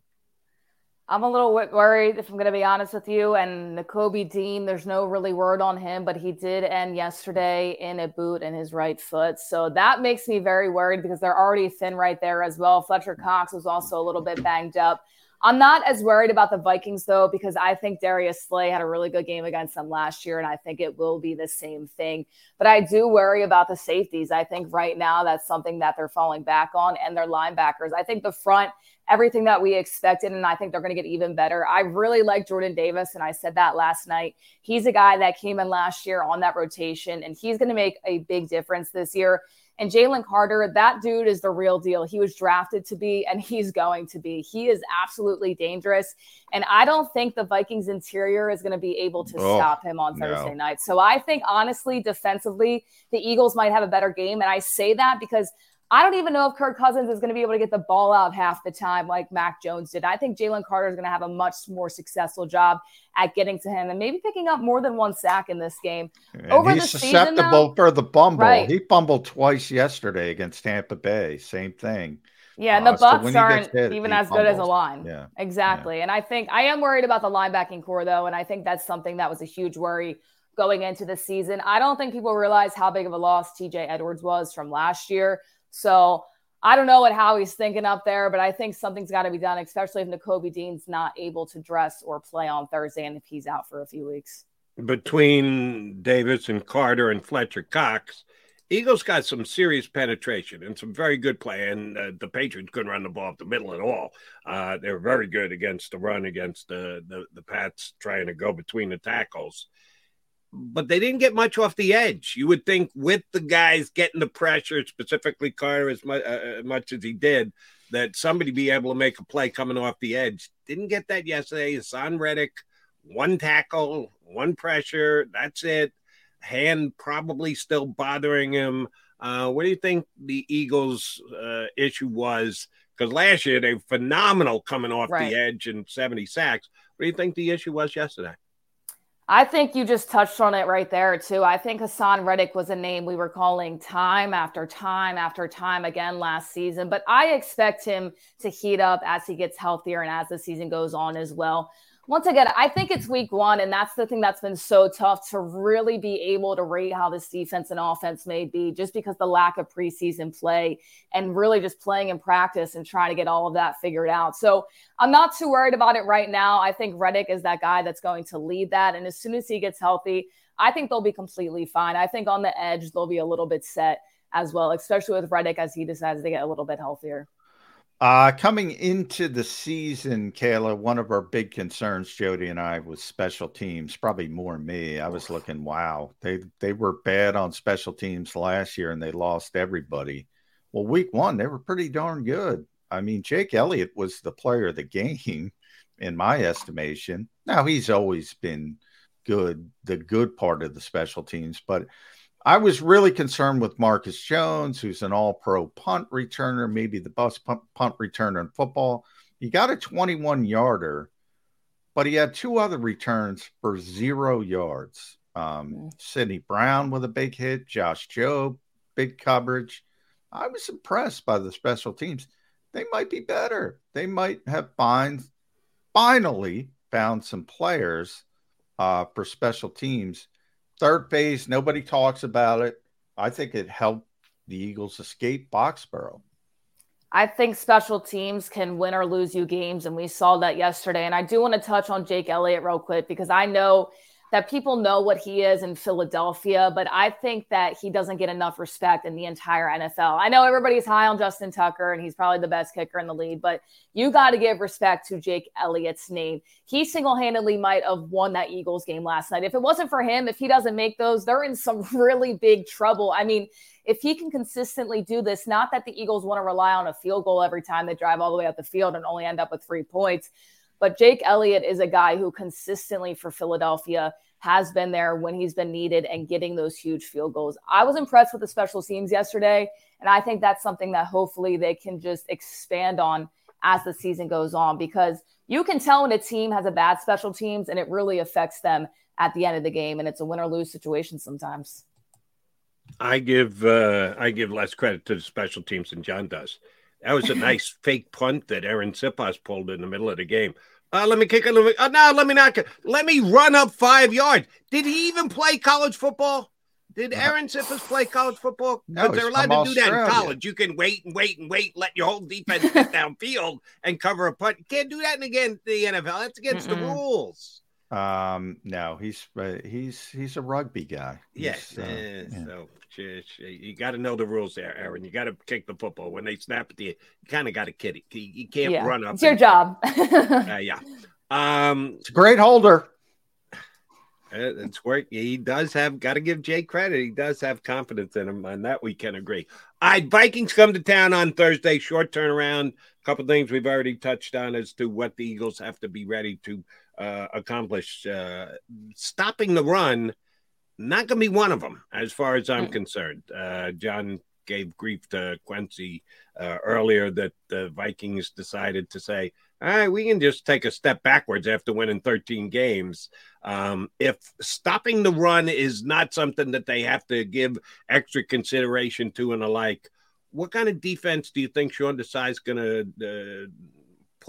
I'm a little worried, if I'm going to be honest with you. And Nakobe Dean, there's no really word on him, but he did end yesterday in a boot in his right foot. So that makes me very worried because they're already thin right there as well. Fletcher Cox was also a little bit banged up. I'm not as worried about the Vikings though, because I think Darius Slay had a really good game against them last year, and I think it will be the same thing. But I do worry about the safeties. I think right now that's something that they're falling back on, and their linebackers. I think the front, everything that we expected, and I think they're going to get even better. I really like Jordan Davis, and I said that last night. He's a guy that came in last year on that rotation, and he's going to make a big difference this year. And Jalen Carter, that dude is the real deal. He was drafted to be, and he's going to be. He is absolutely dangerous. And I don't think the Vikings interior is going to be able to oh, stop him on Thursday no. night. So I think, honestly, defensively, the Eagles might have a better game. And I say that because I don't even know if Kirk Cousins is going to be able to get the ball out half the time like Mac Jones did. I think Jalen Carter is going to have a much more successful job at getting to him and maybe picking up more than one sack in this game. And Over he's the susceptible season, though, for the bumble. Right. He fumbled twice yesterday against Tampa Bay. Same thing. Yeah, and the uh, Bucs so aren't hit, even as fumbles. good as a line. Yeah, exactly. Yeah. And I think I am worried about the linebacking corps though, and I think that's something that was a huge worry going into the season. I don't think people realize how big of a loss TJ Edwards was from last year. So I don't know what Howie's thinking up there, but I think something's got to be done, especially if Nakobe Dean's not able to dress or play on Thursday and if he's out for a few weeks. Between Davis and Carter and Fletcher Cox, Eagles got some serious penetration and some very good play. And uh, the Patriots couldn't run the ball up the middle at all. Uh, they were very good against the run against the, the, the Pats trying to go between the tackles. But they didn't get much off the edge. You would think with the guys getting the pressure, specifically Carter, as much, uh, much as he did, that somebody be able to make a play coming off the edge. Didn't get that yesterday. Haason Reddick, one tackle, one pressure. That's it hand probably still bothering him. Uh, what do you think the Eagles' uh, issue was? Because last year they were phenomenal coming off right. the edge and 70 sacks. What do you think the issue was yesterday? I think you just touched on it right there, too. I think Haason Reddick was a name we were calling time after time after time again last season, but I expect him to heat up as he gets healthier and as the season goes on as well once again, I think it's week one, and that's the thing that's been so tough to really be able to rate how this defense and offense may be, just because the lack of preseason play and really just playing in practice and trying to get all of that figured out. So I'm not too worried about it right now. I think Reddick is that guy that's going to lead that. And as soon as he gets healthy, I think they'll be completely fine. I think on the edge, they'll be a little bit set as well, especially with Reddick as he decides to get a little bit healthier. Uh, coming into the season, Kayla, one of our big concerns, Jody and I, was special teams. Probably more me. I was looking, wow, they they were bad on special teams last year, and they lost everybody. Well, week one, they were pretty darn good. I mean, Jake Elliott was the player of the game, in my estimation. Now he's always been good, the good part of the special teams, but I was really concerned with Marcus Jones, who's an all pro punt returner, maybe the best punt, punt returner in football. He got a 21 yarder, but he had two other returns for zero yards. Um, mm. Sydney Brown with a big hit, Josh Jobe, big coverage. I was impressed by the special teams. They might be better. They might have find, finally found some players uh, for special teams Third phase, nobody talks about it. I think it helped the Eagles escape Foxborough. I think special teams can win or lose you games, and we saw that yesterday. And I do want to touch on Jake Elliott real quick because I know that people know what he is in Philadelphia, but I think that he doesn't get enough respect in the entire NFL. I know everybody's high on Justin Tucker and he's probably the best kicker in the league, but you got to give respect to Jake Elliott's name. He single handedly might have won that Eagles game last night. If it wasn't for him, if he doesn't make those, they're in some really big trouble. I mean, if he can consistently do this, not that the Eagles want to rely on a field goal every time they drive all the way up the field and only end up with three points but Jake Elliott is a guy who consistently for Philadelphia has been there when he's been needed and getting those huge field goals. I was impressed with the special teams yesterday. And I think that's something that hopefully they can just expand on as the season goes on because you can tell when a team has a bad special teams and it really affects them at the end of the game. And it's a win or lose situation sometimes. I give uh, I give less credit to the special teams than John does. That was a nice fake punt that Arryn Siposs pulled in the middle of the game. Uh, let me kick it. Let me, uh, no, let me not. Let me run up five yards. Did he even play college football? Did Arryn Siposs play college football? No, they're allowed to Australia. do that in college. You can wait and wait and wait, let your whole defense get downfield and cover a punt. You can't do that in again the NFL. That's against Mm-mm. the rules. Um, no, he's uh, he's he's a rugby guy. Yes, uh, yeah. so you got to know the rules there, Arryn. You got to kick the football when they snap at you. You kind of got to kid it. You, can't yeah. run up. It's your job. uh, yeah. Um, it's a great holder. Uh, it's work. He does have got to give Jay credit. He does have confidence in him, and that we can agree. All right, Vikings come to town on Thursday. Short turnaround. A couple things we've already touched on as to what the Eagles have to be ready to uh, accomplish. Uh, stopping the run, not going to be one of them, as far as I'm mm. concerned. Uh, John gave grief to Quincy uh, earlier that the Vikings decided to say, all right, we can just take a step backwards after winning 13 games. Um, if stopping the run is not something that they have to give extra consideration to and the like, what kind of defense do you think Sean Desai is going to uh,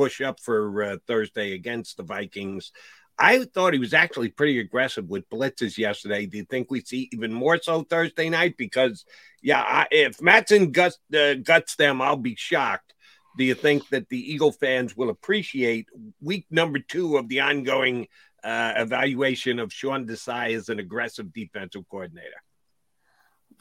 push up for uh, Thursday against the Vikings? I thought he was actually pretty aggressive with blitzes yesterday. Do you think we see even more so Thursday night? Because yeah, I, if Mattison guts uh, guts them, I'll be shocked. Do you think that the Eagle fans will appreciate week number two of the ongoing uh, evaluation of Sean Desai as an aggressive defensive coordinator?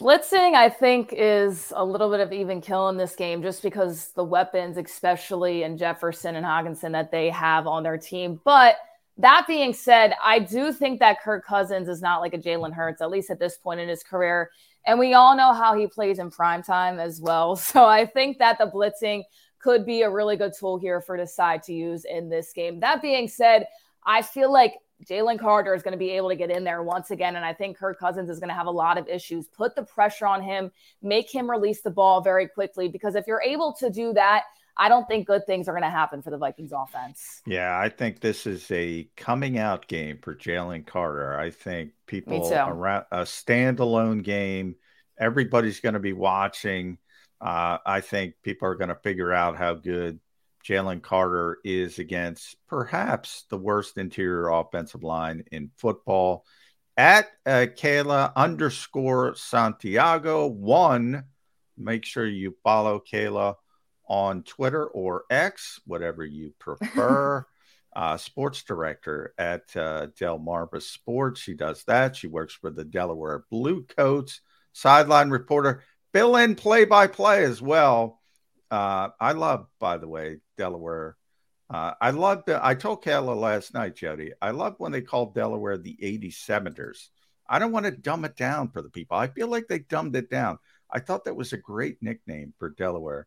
Blitzing, I think, is a little bit of even kill in this game just because the weapons, especially in Jefferson and Hockenson, that they have on their team. But that being said, I do think that Kirk Cousins is not like a Jalen Hurts, at least at this point in his career. And we all know how he plays in prime time as well. So I think that the blitzing could be a really good tool here for Desai to use in this game. That being said, I feel like Jalen Carter is going to be able to get in there once again. And I think Kirk Cousins is going to have a lot of issues. Put the pressure on him, make him release the ball very quickly. Because if you're able to do that, I don't think good things are going to happen for the Vikings offense. Yeah, I think this is a coming out game for Jalen Carter. I think people around a standalone game, everybody's going to be watching. Uh, I think people are going to figure out how good Jalen Carter is against perhaps the worst interior offensive line in football. At uh, Kayla underscore Santiago one, make sure you follow Kayla on Twitter or X, whatever you prefer. uh, sports director at uh, Delmarva Sports. She does that. She works for the Delaware Blue Coats. Sideline reporter, fill in play by play as well. Uh, I love, by the way, Delaware. Uh, I love I told Kayla last night, Jody, I love when they call Delaware the 87ers. I don't want to dumb it down for the people. I feel like they dumbed it down. I thought that was a great nickname for Delaware.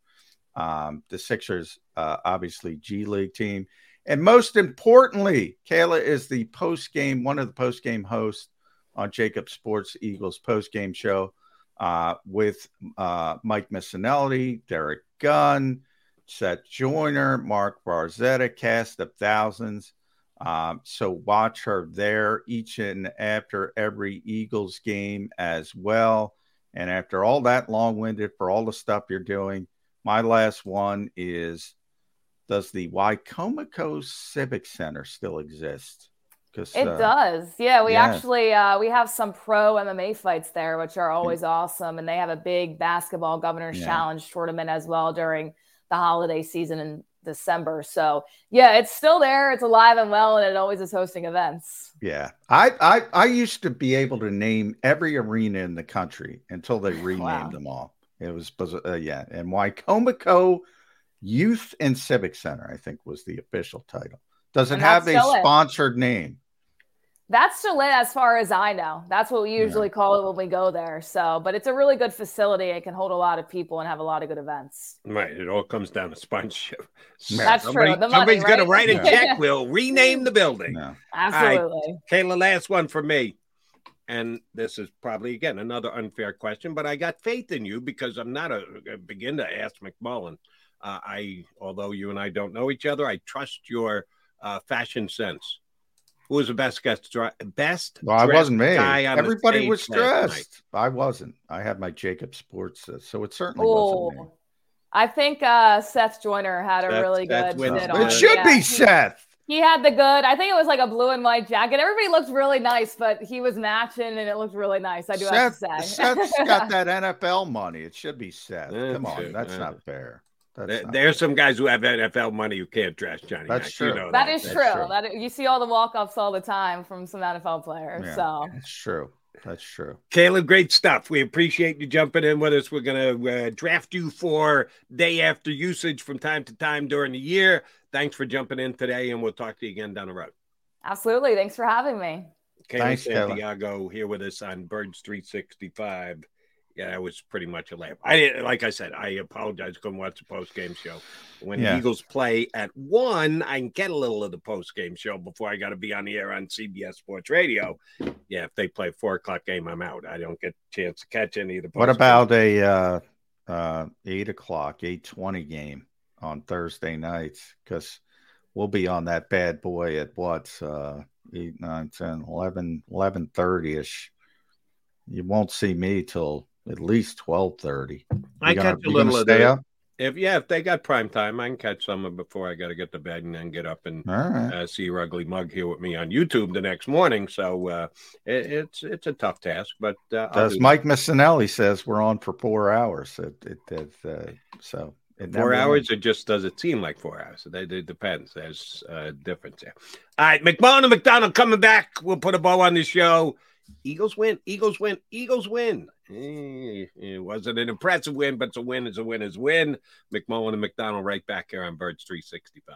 Um, the Sixers, uh, obviously, G League team. And most importantly, Kayla is the post game, one of the post game hosts on JAKIB Sports Eagles post game show uh, with uh, Mike Missanelli, Derrick Gunn, Seth Joyner, Mark Barzetta, cast of thousands. Um, so watch her there each and after every Eagles game as well. And after all that long winded for all the stuff you're doing, my last one is Does the Wicomico Civic Center still exist? It uh, does. Yeah, we yeah. actually uh, we have some pro MMA fights there, which are always yeah. awesome, and they have a big basketball Governor's yeah. Challenge tournament as well during the holiday season in December. So yeah, it's still there. It's alive and well, and it always is hosting events. Yeah, I I, I used to be able to name every arena in the country until they renamed wow. them all. It was uh, yeah, and Wicomico Youth and Civic Center, I think, was the official title. Does it have a sponsored it. name? That's still it as far as I know. That's what we usually yeah. call it when we go there. So, but it's a really good facility. It can hold a lot of people and have a lot of good events. Right. It all comes down to sponsorship. That's Somebody, true. The somebody's right? going to write a check. We'll rename the building. Yeah. Absolutely. Right. Kayla, last one for me. And this is probably, again, another unfair question, but I got faith in you because I'm not a, a begin to ask McMullen. Uh, I, although you and I don't know each other, I trust your uh, fashion sense. Who was the best guest? Best. Well, I wasn't me. Everybody was dressed. I wasn't. I had my JAKIB Sports, uh, so it certainly oh, wasn't me. I think uh, Seth Joyner had a Seth, really Seth good. It should yeah. be Seth. He had the good. I think it was like a blue and white jacket. Everybody looked really nice, but he was matching, and it looked really nice. I do Seth, have to say. Seth's got that NFL money. It should be Seth. Come on, that's not fair. There, there's some guys who have NFL money who can't dress Johnny. That's Mac. true. You know that, that is true. true. That you see all the walk ups all the time from some NFL players. Yeah, so it's true. That's true. Kayla, great stuff. We appreciate you jumping in with us. We're going to uh, draft you for day after usage from time to time during the year. Thanks for jumping in today, and we'll talk to you again down the road. Absolutely. Thanks for having me. Kayla Thanks, Santiago here with us on Birds 365 yeah, it was pretty much a laugh. I didn't, like I said, I apologize. Couldn't watch the post game show. When yeah. Eagles play at one, I can get a little of the post game show before I got to be on the air on CBS Sports Radio. Yeah, if they play four o'clock game, I'm out. I don't get a chance to catch any of the. What about a uh, uh, eight o'clock, eight twenty game on Thursday nights? Because we'll be on that bad boy at what uh, 8, 9, 10, 11, 11 30 ish. You won't see me till at least twelve thirty. I catch a little of that. If yeah, if they got prime time, I can catch some of before I got to get to bed and then get up and right. uh, see your ugly mug here with me on YouTube the next morning. So uh, it, it's it's a tough task, but uh, As Mike Missanelli says, we're on for four hours. It, it, it, uh, so it Four hours, it just does it seem like four hours. It, it depends. There's a difference there. All right, McMullen and McDonald coming back. We'll put a bow on the show. Eagles win. Eagles win. Eagles win. Eh, It wasn't an impressive win, but it's a win. Is a win. Is a win. McMullen and McDonald right back here on Birds 365.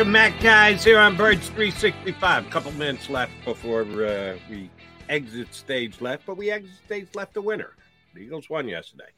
And Mac guys here on Birds 365. A couple minutes left before uh, we exit stage left, but we exit stage left the winner. The Eagles won yesterday.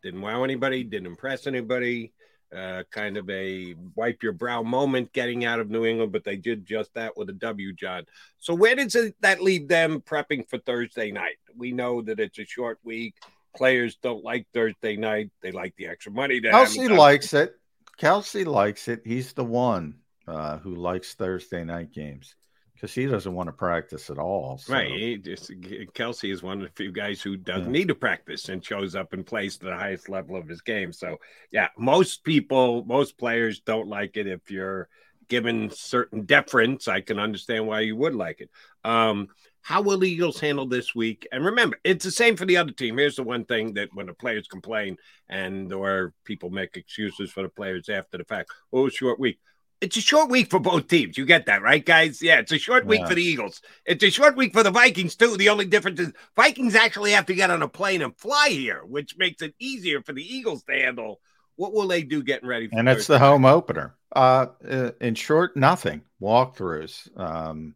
Didn't wow anybody, didn't impress anybody. Uh, kind of a wipe your brow moment getting out of New England, but they did just that with a W, John. So where does it, that leave them prepping for Thursday night? We know that it's a short week. Players don't like Thursday night. They like the extra money. Kelce likes it. Kelce likes it. He's the one uh, who likes Thursday night games because he doesn't want to practice at all. so- Right. He just Kelce is one of the few guys who doesn't Yeah. need to practice and shows up and plays to the highest level of his game. So yeah, most people, most players don't like it if you're given certain deference. I can understand why you would like it. Um, how will the Eagles handle this week? And remember, it's the same for the other team. Here's the one thing that when the players complain and or people make excuses for the players after the fact, oh, short week. It's a short week for both teams. You get that, right, guys? Yeah, it's a short week Yeah. for the Eagles. It's a short week for the Vikings, too. The only difference is Vikings actually have to get on a plane and fly here, which makes it easier for the Eagles to handle. What will they do getting ready for and it's the home opener. Uh, uh, in short, nothing walkthroughs. Um,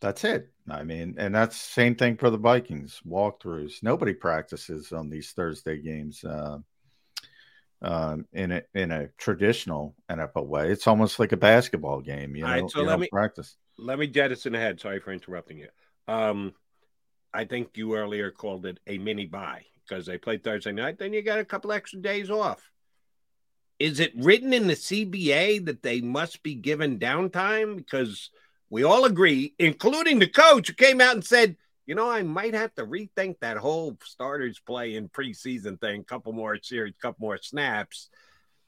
that's it. I mean, and that's same thing for the Vikings walkthroughs. Nobody practices on these Thursday games. Uh, um, in a in a traditional NFL way. It's almost like a basketball game. You know, right, so you let me practice. let me jettison ahead. Sorry for interrupting you. Um, I think you earlier called it a mini bye because they played Thursday night. Then you got a couple extra days off. Is it written in the CBA that they must be given downtime? Because we all agree, including the coach who came out and said, you know, I might have to rethink that whole starters play in preseason thing, couple more series, couple more snaps.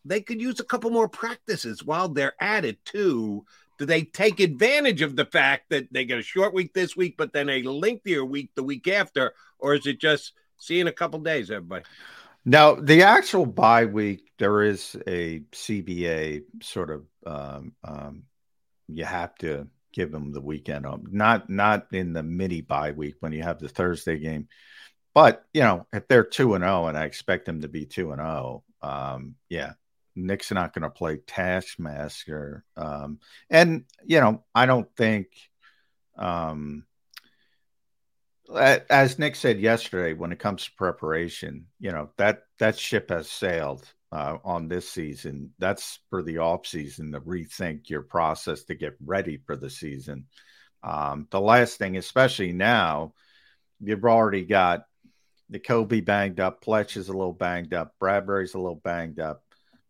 They could use a couple more practices while they're at it, too. Do they take advantage of the fact that they get a short week this week, but then a lengthier week the week after? Or is it just seeing a couple days, everybody? Now, the actual bye week, there is a CBA sort of. Um, um, you have to give them the weekend up, not not in the mini bye week when you have the Thursday game. But you know, if they're two and zero, and I expect them to be two and zero, um, yeah, Nick's not going to play Taskmaster, um, and you know, I don't think. Um, as Nick said yesterday, when it comes to preparation, you know that that ship has sailed uh, on this season. That's for the off season to rethink your process to get ready for the season. Um, the last thing, especially now, you've already got the Kobe banged up, Fletch is a little banged up, Bradberry's a little banged up,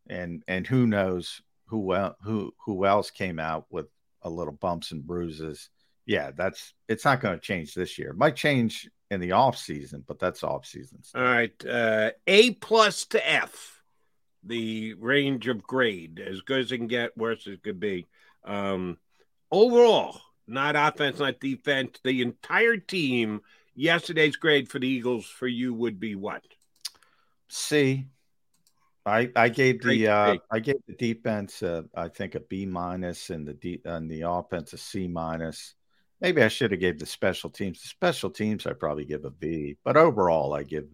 and and who knows who who who else came out with a little bumps and bruises. Yeah, that's it's not going to change this year. It might change in the off season, but that's off season. All right. Uh, a plus to F, the range of grade, as good as it can get, worse as it could be. Um, overall, not offense, not defense, the entire team, yesterday's grade for the Eagles for you would be what? C. I I gave Great the uh. I gave the defense uh, I think a B minus and the D and the offense a C minus. Maybe I should have gave the special teams. The special teams I probably give a B, but overall I give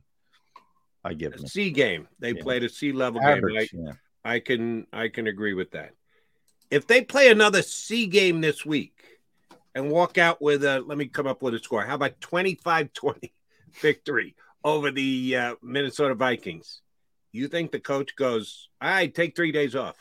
I give them C game. They Yeah. played a C level average. game. yeah. I, I can I can agree with that. If they play another C game this week and walk out with a let me come up with a score. How about 25-20 victory over the uh, Minnesota Vikings? You think the coach goes, "All right, take 3 days off."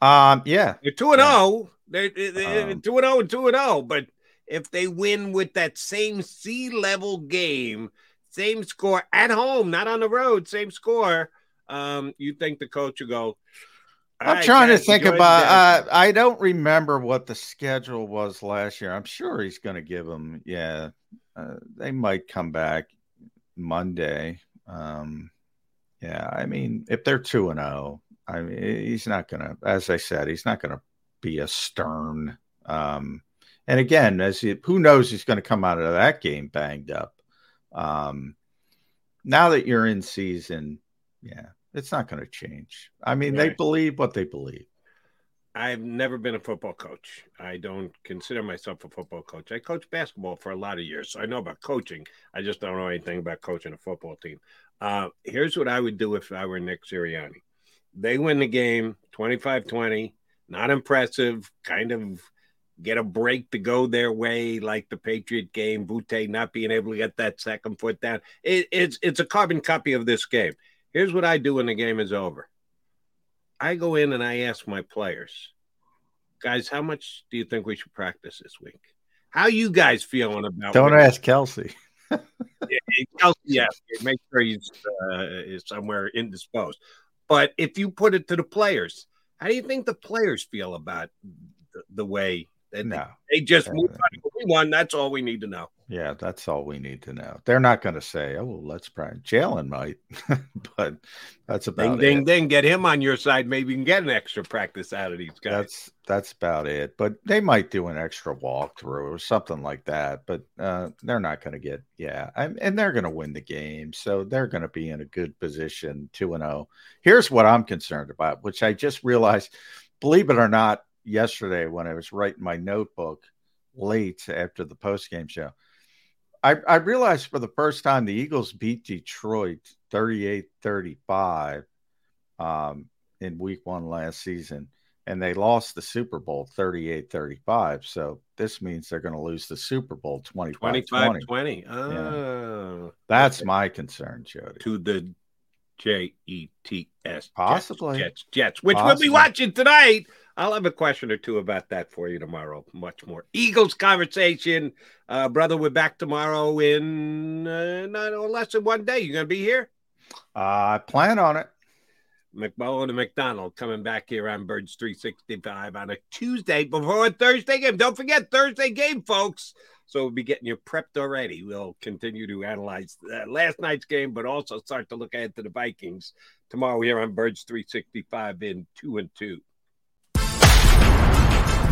Um, yeah, They're 2 and 0. They're, they're Um, 2 and 0 and 2 and 0, but if they win with that same C level game, same score at home, not on the road, same score, um, you think the coach will go, I'm right, trying guys, to think about. Uh, I don't remember what the schedule was last year. I'm sure he's going to give them. Yeah, uh, they might come back Monday. Um, yeah, I mean, if they're two and zero, I mean, he's not going to. As I said, he's not going to be a stern. Um, and again, as he, who knows, he's going to come out of that game banged up. Um, now that you're in season, yeah, it's not going to change. I mean, they believe what they believe. I've never been a football coach. I don't consider myself a football coach. I coached basketball for a lot of years, so I know about coaching. I just don't know anything about coaching a football team. Uh, here's what I would do if I were Nick Sirianni. They win the game 25 20, not impressive, kind of get a break to go their way, like the Patriot game, Boutte not being able to get that second foot down. It, it's, it's a carbon copy of this game. Here's what I do when the game is over. I go in and I ask my players, guys, how much do you think we should practice this week? How you guys feeling about? Don't winning? ask Kelce. Yeah, Kelce, yes, make sure he's uh, is somewhere indisposed. But if you put it to the players, how do you think the players feel about the, the way that No. they, they just move on? We won. That's all we need to know. Yeah, that's all we need to know. They're not going to say, "Oh, let's practice." Jalen might, but that's Ding, about ding, it. ding. Get him on your side. Maybe you can get an extra practice out of these guys. That's that's about it. But they might do an extra walkthrough or something like that. But uh, they're not going to get yeah, and, and they're going to win the game, so they're going to be in a good position, two and zero. Here's what I'm concerned about, which I just realized, believe it or not, yesterday when I was writing my notebook late after the post game show. I, I realized for the first time the Eagles beat Detroit 38 35 um, in week one last season, and they lost the Super Bowl 38 35. So this means they're going to lose the Super Bowl 25 25 20. 20. Oh, That's my concern, Jody. to the J E T S. Possibly. Jets, Jets, which we'll be watching tonight. I'll have a question or two about that for you tomorrow. Much more Eagles conversation, uh, brother. We're back tomorrow in uh, not no less than one day. You gonna be here? I plan on it. McMullen and McDonald coming back here on Birds 365 on a Tuesday before a Thursday game. Don't forget Thursday game, folks. So we'll be getting you prepped already. We'll continue to analyze uh, last night's game, but also start to look ahead to the Vikings tomorrow here on Birds 365 in two and two.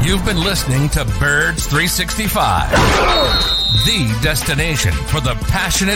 You've been listening to Birds 365, the destination for the passionate